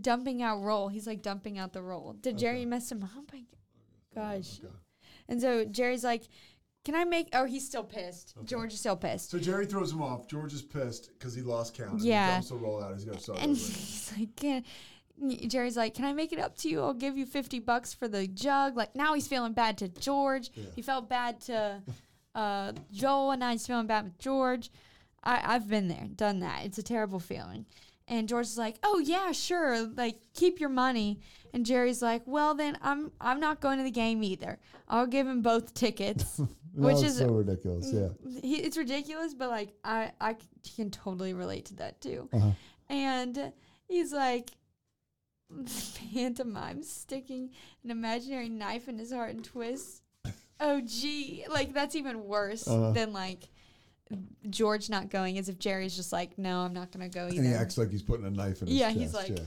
dumping out roll. He's like dumping out the roll. Did Jerry mess him up? Oh my oh gosh. Okay. And so Jerry's like, "Can I make?" Oh, he's still pissed. George is still pissed. So Jerry throws him off. George is pissed because he lost count. and Yeah. He dumps the roll out. He's going to start and over. *laughs* he's like, "Can-" Jerry's like, "Can I make it up to you? I'll give you fifty bucks for the jug." Like now he's feeling bad to George. He felt bad to *laughs* uh, Joel, and now he's feeling bad with George. I, I've been there, done that. It's a terrible feeling. And George is like, "Oh yeah, sure. Like keep your money." And Jerry's like, "Well then, I'm I'm not going to the game either. I'll give him both tickets." *laughs* Which is so ridiculous. Yeah. he, it's ridiculous, but like I I can totally relate to that too. Uh-huh. And he's like *laughs* pantomime sticking an imaginary knife in his heart and twists. Oh gee, like that's even worse Uh-huh. than like George not going, as if Jerry's just like, no, I'm not gonna go either. And he acts like he's putting a knife in his Yeah, chest. he's like- yeah.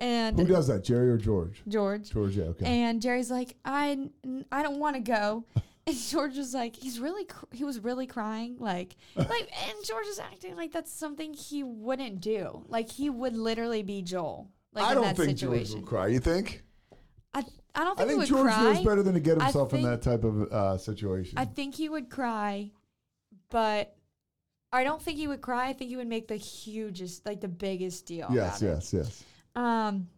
and Who does that, Jerry or George? George. George, yeah, okay. And Jerry's like, I, I don't want to go. *laughs* And George was like, he's really, cr- he was really crying, like, *laughs* like, and George is acting like that's something he wouldn't do. Like he would literally be Joel, like I don't think situation. George will cry. You think? I, I don't I think, he think would George cry. knows better than to get I himself in that type of uh, situation. I think he would cry, but I don't think he would cry. I think he would make the hugest, like the biggest deal. yes, about it. yes, yes. Um,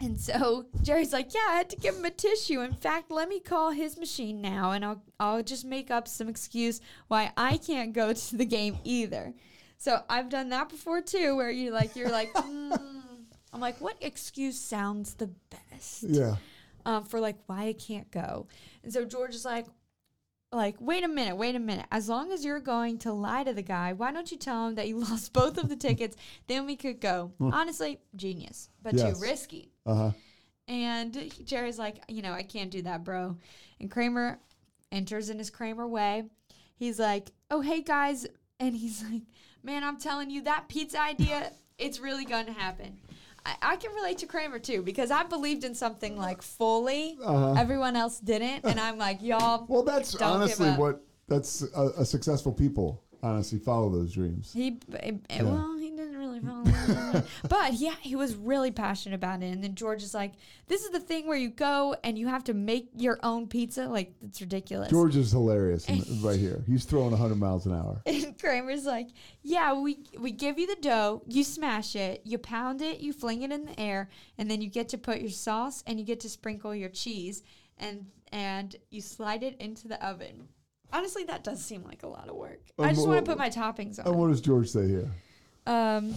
and so *laughs* Jerry's like, "Yeah, I had to give him a tissue. In fact, let me call his machine now, and I'll I'll just make up some excuse why I can't go to the game either." So I've done that before too, where you like you're like, *laughs* mm. I'm like, what excuse sounds the best? Yeah. um, for like why I can't go. And so George is like, like, wait a minute, wait a minute. As long as you're going to lie to the guy, why don't you tell him that you *laughs* lost both of the tickets? Then we could go. Honestly, genius, but Yes. too risky. Uh huh. And Jerry's like, you know, I can't do that, bro. And Kramer enters in his Kramer way. He's like, oh, hey, guys. And he's like, man, I'm telling you, that pizza idea, it's really going to happen. I, I can relate to Kramer too because I believed in something like fully. Everyone else didn't. And I'm like, y'all. Well, that's honestly what that's a, a successful people honestly follow those dreams. He, eh, eh, well, he didn't really follow it. *laughs* but yeah, he was really passionate about it. And then George is like, "This is the thing where you go and you have to make your own pizza. Like it's ridiculous." George is hilarious in- *laughs* right here. He's throwing 100 miles an hour. *laughs* And Kramer's like, "Yeah, we we give you the dough, you smash it, you pound it, you fling it in the air, and then you get to put your sauce and you get to sprinkle your cheese, and and you slide it into the oven." Honestly, that does seem like a lot of work. I Um, just want to put my toppings on. And what does George say here? um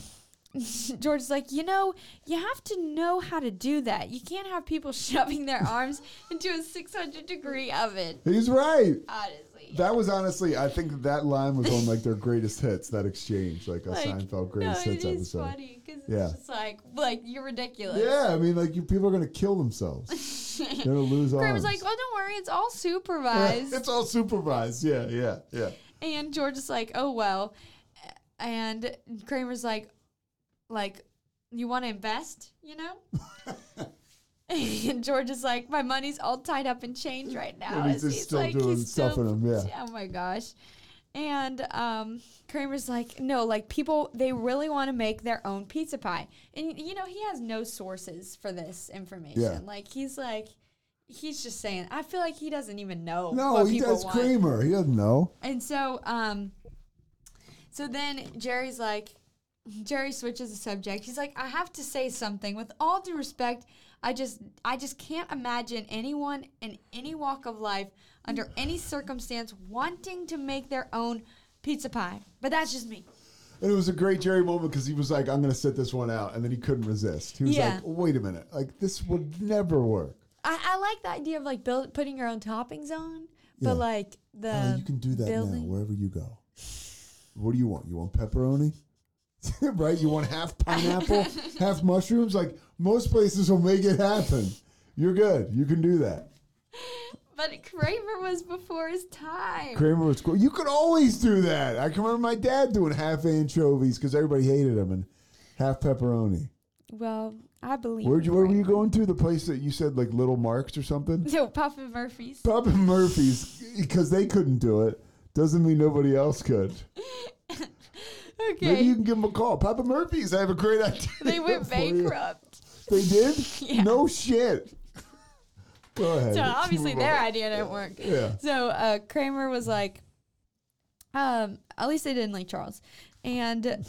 *laughs* George's like, you know, you have to know how to do that. You can't have people *laughs* shoving their arms into a 600 degree oven. He's right. Honestly. That was honestly, I think that line was on like their greatest hits. That exchange, like a Like, Seinfeld greatest no, hits it is episode. funny because it's Yeah. just like, like you're ridiculous. Yeah, I mean, like you, people are gonna kill themselves. *laughs* They're gonna lose Kramer's arms. like, oh, don't worry, it's all Yeah, supervised. it's all supervised. Yeah, yeah, yeah. and George is like, oh well, and Kramer's like, like, you want to invest, you know? *laughs* and George is like, my money's all tied up in change right now. And he's just still doing stuff in 'em, yeah. Oh my gosh. And um, Kramer's like, no, like people, they really want to make their own pizza pie. And, you know, he has no sources for this information. Yeah. Like, he's like, he's just saying, I feel like he doesn't even know. No, he does. Kramer. He doesn't know. And so, um, so then Jerry's like, Jerry switches the subject. He's like, I have to say something. With all due respect, I just, I just can't imagine anyone in any walk of life, under any circumstance, wanting to make their own pizza pie. But that's just me. And it was a great Jerry moment because he was like, "I'm gonna sit this one out," and then he couldn't resist. He was Yeah. like, "Wait a minute, like this would never work." I, I like the idea of like build, putting your own toppings on, Yeah. but like the Uh, you can do that building. now wherever you go. What do you want? You want pepperoni? *laughs* right? You want half pineapple, *laughs* half mushrooms? Like most places will make it happen. You're good. You can do that. But Kramer was before his time. Kramer was cool. You could always do that. I can remember my dad doing half anchovies because everybody hated them and half pepperoni. Well, I believe. Where'd you? Where were you going to? The place that you said like Little Marks or something? No, Papa Murphy's. Papa Murphy's because they couldn't do it. Doesn't mean nobody else could. *laughs* Okay. Maybe you can give them a call. Papa Murphy's. I have a great idea. *laughs* they went you. bankrupt. They did? *laughs* Yeah. No shit. Go ahead. So obviously their idea didn't work. Yeah. So uh, Kramer was like, um, at least they didn't like Charles. And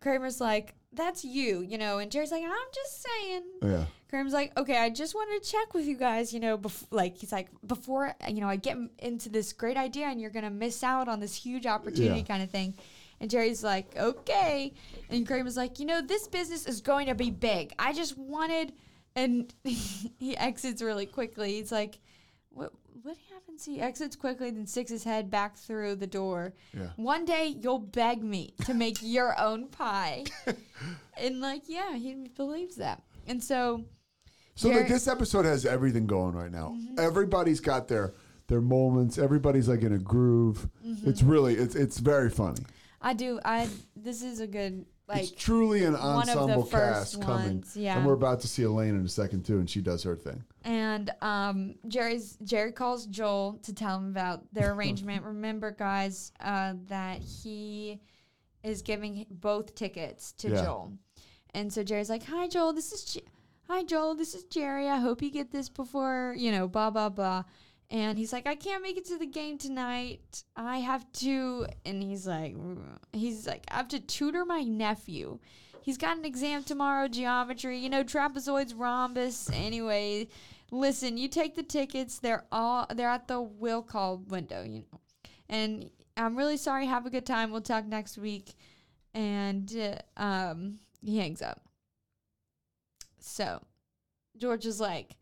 Kramer's like, that's you, you know. And Jerry's like, I'm just saying. Yeah. Kramer's like, okay, I just wanted to check with you guys, you know, bef- like he's like, before, you know, I get m- into this great idea and you're gonna miss out on this huge opportunity, Yeah. kind of thing. And Jerry's like, okay, and Kramer's like, you know, this business is going to be big. I just wanted, and *laughs* he exits really quickly. He's like, what? What happens? He exits quickly, then sticks his head back through the door. Yeah. One day you'll beg me to make your own pie, *laughs* and like, yeah, he believes that. And so So Jerry- like this episode has everything going right now. Mm-hmm. Everybody's got their Their moments. Everybody's like in a groove. Mm-hmm. it's really it's it's very funny. I do. I this is a good like it's truly an one of the ensemble first cast coming. ones, yeah. And we're about to see Elaine in a second too, and she does her thing. and um Jerry's Jerry calls Joel to tell him about their *laughs* arrangement. Remember, guys, uh, that he is giving both tickets to Yeah. Joel, and so Jerry's like, "Hi, Joel. This is J- Hi, Joel. This is Jerry. I hope you get this before you know, blah blah blah." And he's like, I can't make it to the game tonight. I have to. And he's like, he's like, I have to tutor my nephew. He's got an exam tomorrow, geometry. You know, trapezoids, rhombus. Anyway, listen, you take the tickets. They're all they're at the will call window. You know, and I'm really sorry. Have a good time. We'll talk next week. And uh, um, he hangs up. So George is like,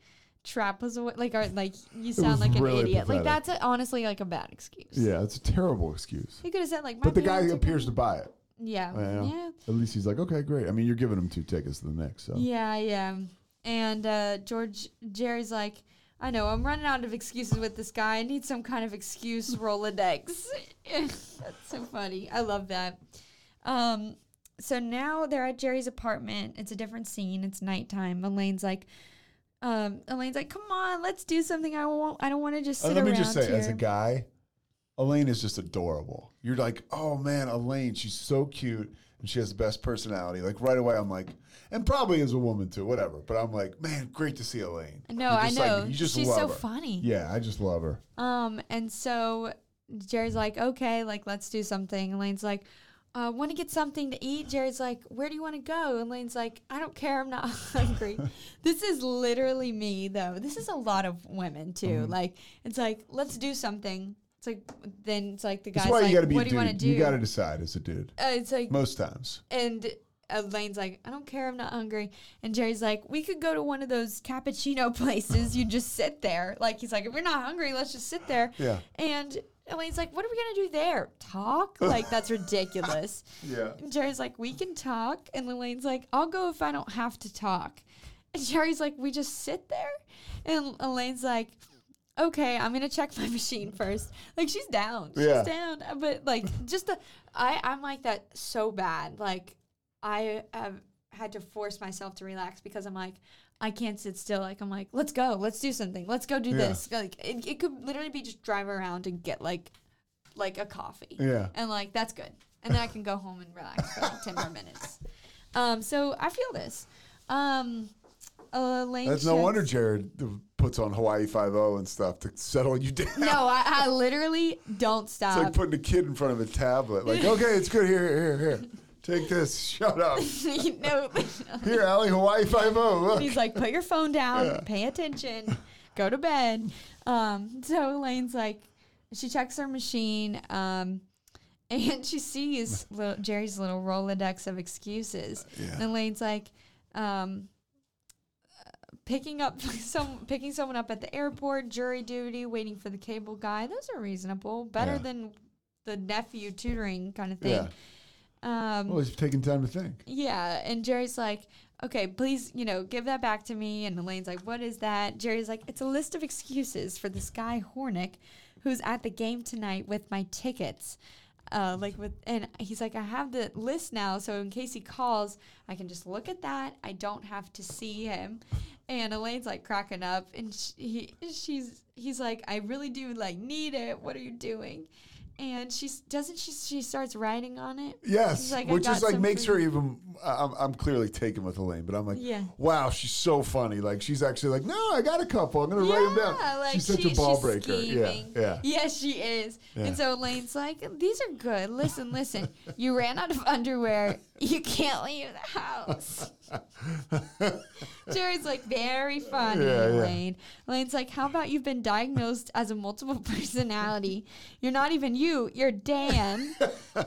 trapezoid, like, are, like you sound like an really idiot. Like pathetic. that's a, honestly like a bad excuse. Yeah, it's a terrible excuse. He could have said like, my But the guy parents are appears to buy it. Yeah, know? yeah, At least he's like, okay, great. I mean, you're giving him two tickets to the Knicks, so yeah, yeah. And uh, George Jerry's like, I know I'm running out of excuses with this guy. I need some kind of excuse Rolodex. *laughs* That's so funny. I love that. Um, so now they're at Jerry's apartment. It's a different scene. It's nighttime. Elaine's like, um, Elaine's like, come on, let's do something. I won't. I don't want to just sit And let me just say, here. as a guy, Elaine is just adorable. You're like, oh man, Elaine, she's so cute and she has the best personality. Like right away, I'm like, and probably as a woman too, whatever. But I'm like, man, great to see Elaine. No, I just like- know. you just She's love so her. funny. Yeah, I just love her. Um, and so Jerry's like, okay, like let's do something. Elaine's like, uh, want to get something to eat? Jerry's like, where do you want to go? Elaine's like, I don't care. I'm not *laughs* hungry. *laughs* this is literally me, though. This is a lot of women too. Mm-hmm. Like, it's like, let's do something. It's like, then it's like the guy's why like, you got to be what do you want to do? You got to decide as a dude. uh, it's like, Most times. and Elaine's like, I don't care, I'm not hungry. And Jerry's like, we could go to one of those cappuccino *laughs* places. You just sit there. Like he's like, if you're not hungry, let's just sit there. Yeah. And Elaine's like, what are we gonna do there? Talk? *laughs* Like that's ridiculous. Yeah. And Jerry's like, we can talk. And Elaine's like, I'll go if I don't have to talk. And Jerry's like, we just sit there. And Elaine's like. Okay, I'm gonna check my *laughs* machine first. Like she's down, she's Yeah. down. But like, just the, I I'm like that so bad. Like I have had to force myself to relax because I'm like, I can't sit still. Like I'm like, let's go, let's do something, let's go do Yeah. this. Like it, it could literally be just drive around and get like, like a coffee. Yeah. And like that's good, and then I can go home and relax for like ten more minutes. Um, so I feel this. Um, Elaine. That's no checks- wonder Jared puts on Hawaii Five O and stuff to settle you down. No, I, I literally don't stop. It's like putting a kid in front of a tablet. Like, okay, it's good. Here, here, here. Take this. *laughs* Shut up. *laughs* no, Here, Allie, Hawaii Five O. Look. *laughs* He's like, put your phone down, Yeah. pay attention, go to bed. Um, so Elaine's like, she checks her machine, um, and she sees little, Jerry's little Rolodex of excuses. Yeah. And Elaine's like, um, uh, picking up some, picking someone up at the airport, jury duty, waiting for the cable guy. Those are reasonable, better Yeah. than the nephew tutoring kind of thing. Yeah. Um, Well, he's taking time to think. yeah, and Jerry's like, okay, please, you know, give that back to me. And Elaine's like, what is that? Jerry's like, it's a list of excuses for this guy Horneck, who's at the game tonight with my tickets. Uh, like with, and he's like, I have the list now, so in case he calls, I can just look at that. I don't have to see him. And Elaine's like cracking up, and she, he, she's, he's like, I really do like need it. What are you doing? And she doesn't she she starts writing on it. Yes, She's like, which is like makes for her even. I'm, I'm clearly taken with Elaine, but I'm like, Yeah. wow, she's so funny. Like she's actually like, no, I got a couple. I'm gonna write them down. like she's such she- a ball breaker. scheming. Yeah, yeah. Yes, she is. Yeah. And so Elaine's like, "These are good. Listen, listen. You ran out of *laughs* underwear. *laughs* You can't leave the house." *laughs* Jerry's like, "Very funny, Yeah, yeah. Elaine." Elaine's like, "How about you've been diagnosed as a multiple *laughs* personality? You're not even you. You're Dan."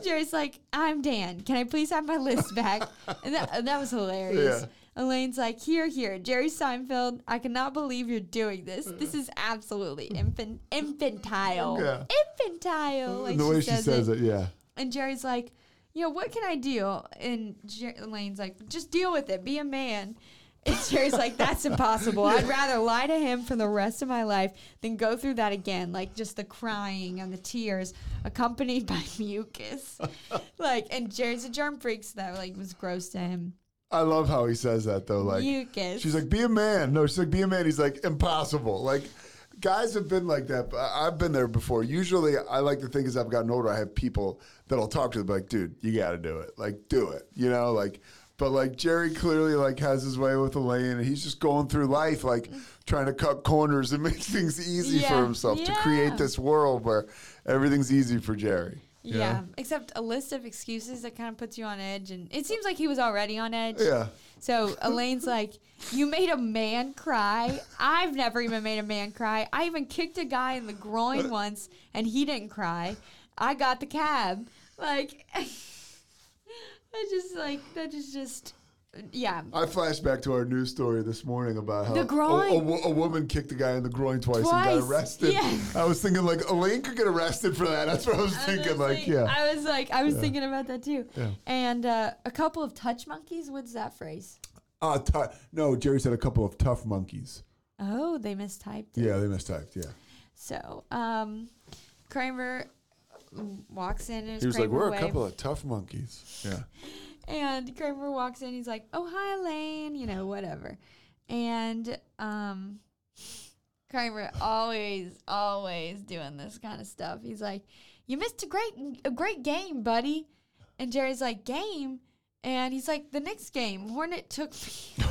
Jerry's like, "I'm Dan. Can I please have my list back?" And that, and that was hilarious. Yeah. Elaine's like, here, here, Jerry Seinfeld, I cannot believe you're doing this. This is absolutely infant, infantile. Yeah. Infantile. Like the way she says it, yeah. And Jerry's like, you know, what can I do? And Jer- Elaine's like, just deal with it. Be a man. And Jerry's like, that's impossible. I'd rather lie to him for the rest of my life than go through that again. Like just the crying and the tears accompanied *laughs* by mucus. like, and Jerry's a germ freak, so that like was gross to him. I love how he says that though. Like Mucus. she's like, be a man. No, she's like, be a man. He's like, impossible. Like guys have been like that. But I've been there before. Usually, I like to think as I've gotten older, I have people that I'll talk to. Them, like, dude, you got to do it. Like, do it. You know, like. But like Jerry clearly like has his way with Elaine, and he's just going through life like trying to cut corners and *laughs* make things easy for Yeah, himself to create this world where everything's easy for Jerry. You Yeah, except a list of excuses that kind of puts you on edge, and it seems like he was already on edge. Yeah. So Elaine's like, "You made a man cry. I've never even made a man cry. I even kicked a guy in the groin *laughs* once, and he didn't cry. I got the cab. Like, *laughs* I just like that is just, yeah, I flashed back to our news story this morning about how The a- groin. A, wo- a woman kicked a guy in the groin twice, and got arrested. yeah. I was thinking like Elaine could get arrested for that. That's what I was thinking. Like, Honestly, yeah, I was like, I was thinking about that too. Yeah. And uh, a couple of touch monkeys. What's that phrase? uh, tou- no, Jerry said a couple of tough monkeys. Oh, they mistyped. it. Yeah, they mistyped. Yeah, So, um, Kramer walks in and his he was like, "We're way. a couple of tough monkeys." Yeah, And Kramer walks in. He's like, "Oh, hi, Elaine," you know, whatever. And um, Kramer always, always doing this kind of stuff. He's like, "You missed a great, a great game, buddy." And Jerry's like, "Game," and he's like, "The next game, Horneck took me."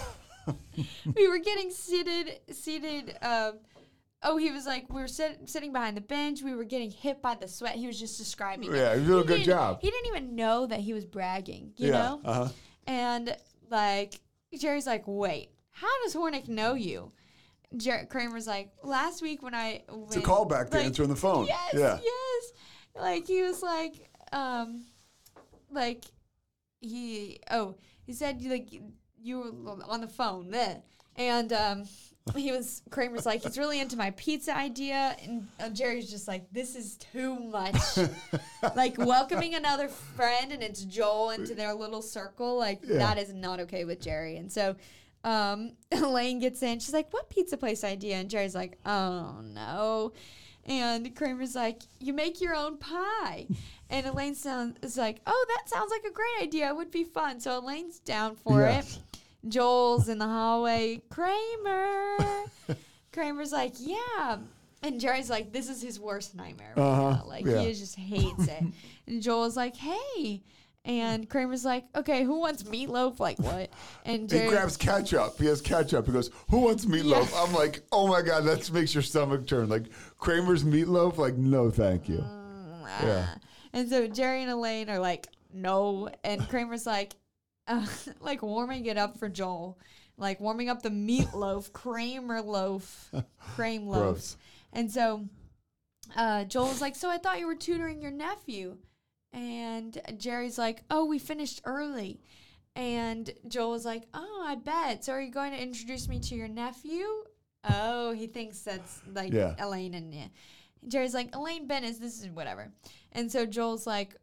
*laughs* we were getting seated, seated. Um, oh, he was like, we were sit, sitting behind the bench. We were getting hit by the sweat. He was just describing. it. Yeah, he did a good job. He didn't even know that he was bragging. You yeah, know. uh huh. And like Jerry's like, wait, how does Horneck know you? Jer- Kramer's like, last week when I It's a when- callback to like, answering the phone. Yes, yeah, yes. Like he was like, um, like he oh he said you like you were on the phone then, and um. He was Kramer's like he's really into my pizza idea, and uh, Jerry's just like this is too much *laughs* like welcoming another friend and it's Joel into their little circle, like Yeah. that is not okay with Jerry. And so um, *laughs* Elaine gets in. She's like, "What pizza place idea?" And Jerry's like, "Oh no." And Kramer's like, "You make your own pie." and Elaine sounds is like, "Oh, that sounds like a great idea. It would be fun." So Elaine's down for Yeah. it. Joel's in the hallway. Kramer. *laughs* Kramer's like, "Yeah." And Jerry's like, "This is his worst nightmare right Uh-huh, now. Like yeah. he just hates it." *laughs* and Joel's like, "Hey." And Kramer's like, "Okay, who wants meatloaf? Like what?" And He Jerry, grabs ketchup. He has ketchup. He goes, "Who wants meatloaf?" I'm like, "Oh my god, that makes your stomach turn." Like Kramer's meatloaf. Like, no, thank you. "Ah." Yeah. And so Jerry and Elaine are like, "No," and Kramer's like, uh, *laughs* like warming it up for Joel, like warming up the meatloaf, *laughs* Kramer loaf, cream *laughs* loaf. And so uh, Joel's like, So I thought you were tutoring your nephew. And Jerry's like, Oh, we finished early. And Joel was like, Oh, I bet. So are you going to introduce me to your nephew? Oh, he thinks that's like Yeah. Elaine and yeah. Jerry's like, Elaine Benes, this is whatever. And so Joel's like,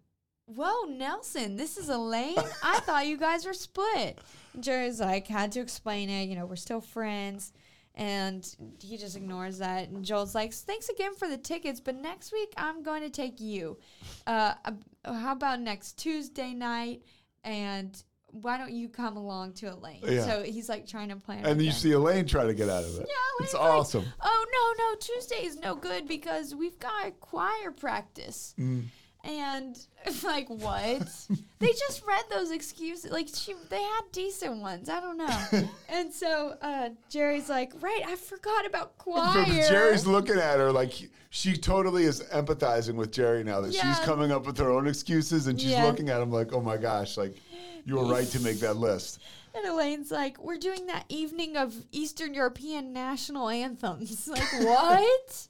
Whoa, Nelson, this is Elaine? I *laughs* thought you guys were split. And Jerry's like, had to explain it. You know, we're still friends. And he just ignores that. And Joel's like, thanks again for the tickets, but next week I'm going to take you. Uh, uh, how about next Tuesday night? And why don't you come along to Elaine? Yeah. So he's like trying to plan. And you see Elaine try to get out of it. Yeah, it's Elaine's like, awesome. oh no, no, Tuesday is no good because we've got choir practice. Mm. And *laughs* like what? they just read those excuses. Like she, they had decent ones. I don't know. *laughs* and so uh, Jerry's like, right, I forgot about *laughs* choir. Jerry's looking at her like she totally is empathizing with Jerry now that she's coming up with her own excuses and she's Yeah. looking at him like, oh my gosh, like you were right to make that list. And Elaine's like, we're doing that evening of Eastern European national anthems. Like, what?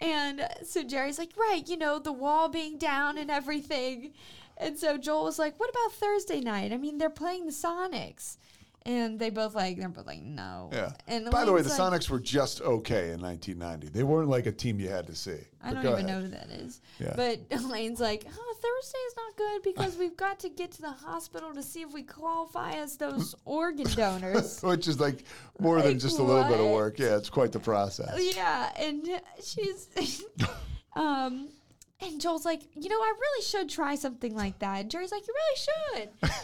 And so Jerry's like, right, you know, the wall being down and everything. And so Joel was like, what about Thursday night? I mean, they're playing the Sonics. And they both like, they're both like, no. Yeah. And By the way, the like, Sonics were just okay in 1990. They weren't like a team you had to see. I don't even ahead. know who that is. Yeah. But *laughs* Elaine's like, oh, Thursday is not good because we've got to get to the hospital to see if we qualify as those *laughs* organ donors. *laughs* Which is like more than Like, just a little bit of work. Yeah, it's quite the process. Yeah, and she's um and Joel's like, you know, I really should try something like that. And Jerry's like, you really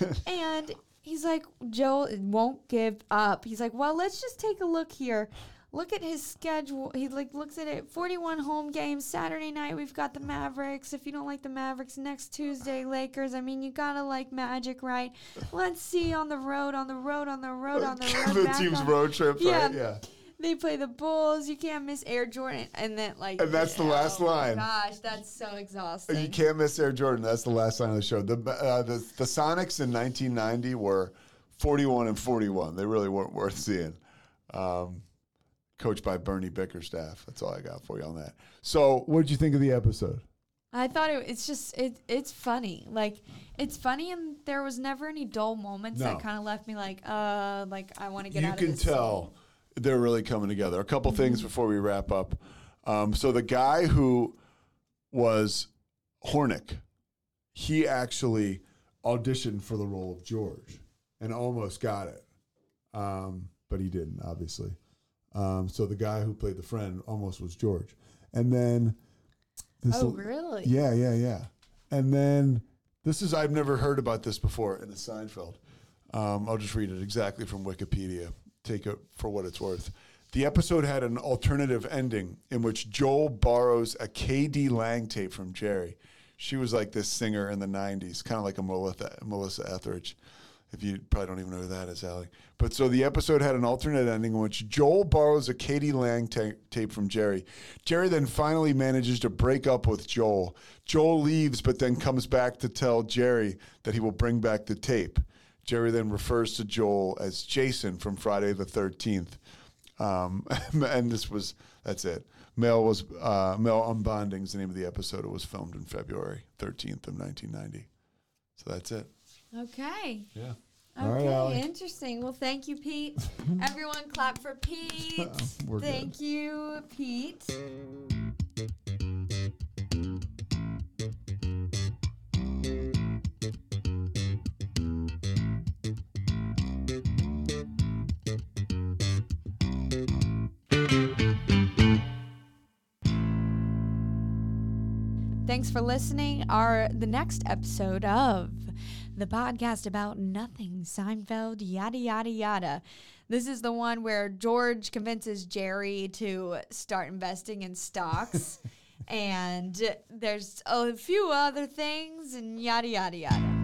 should. and he's like, Joel won't give up. He's like, well, let's just take a look here. Look at his schedule. He like looks at it. Forty-one home games. Saturday night we've got the Mavericks. If you don't like the Mavericks, next Tuesday Lakers. I mean, you gotta like Magic, right? Let's see on the road, on the road, on the road, on the *laughs* road. the team's road trips, Yeah. right? Yeah. They play the Bulls. You can't miss Air Jordan, and then like. And that's the last oh my line. Gosh, that's so exhausting. You can't miss Air Jordan. That's the last line of the show. The uh, the the Sonics in 1990 were 41 and 41. They really weren't worth seeing. Um, coached by Bernie Bickerstaff. That's all I got for you on that. So, what did you think of the episode? I thought it, it's just it it's funny. Like it's funny, and there was never any dull moments No. that kind of left me like, uh, like I want to get you out can of this. tell they're really coming together. A couple things before we wrap up. Um, so the guy who was Horneck, he actually auditioned for the role of George and almost got it, um, but he didn't, obviously. Um, so the guy who played the friend almost was George, and then this Oh really? yeah, yeah, yeah, and then This is I've never heard about this before in the Seinfeld. Um, I'll just read it exactly from Wikipedia. Take it for what it's worth. The episode had an alternative ending in which Joel borrows a KD Lang tape from Jerry. She was like this singer in the '90s, kind of like a Melissa, Melissa Etheridge. If you probably don't even know who that is, Allie. But so the episode had an alternate ending in which Joel borrows a KD Lang ta- tape from Jerry. Jerry then finally manages to break up with Joel. Joel leaves, but then comes back to tell Jerry that he will bring back the tape. Jerry then refers to Joel as Jason from Friday the 13th. Um, *laughs* and this was, that's it. Mel was, uh, Mel Unbonding is the name of the episode. It was filmed in February 13th of 1990. So that's it. Okay. Yeah. All right, Okay, Allie. interesting. Well, thank you, Pete. Everyone, clap for Pete. *laughs* We're good. thank you, Pete. Thanks for listening. Our the next episode of the podcast about nothing, Seinfeld, yada yada yada. This is the one where George convinces Jerry to start investing in stocks, *laughs* and there's a few other things, and yada yada yada.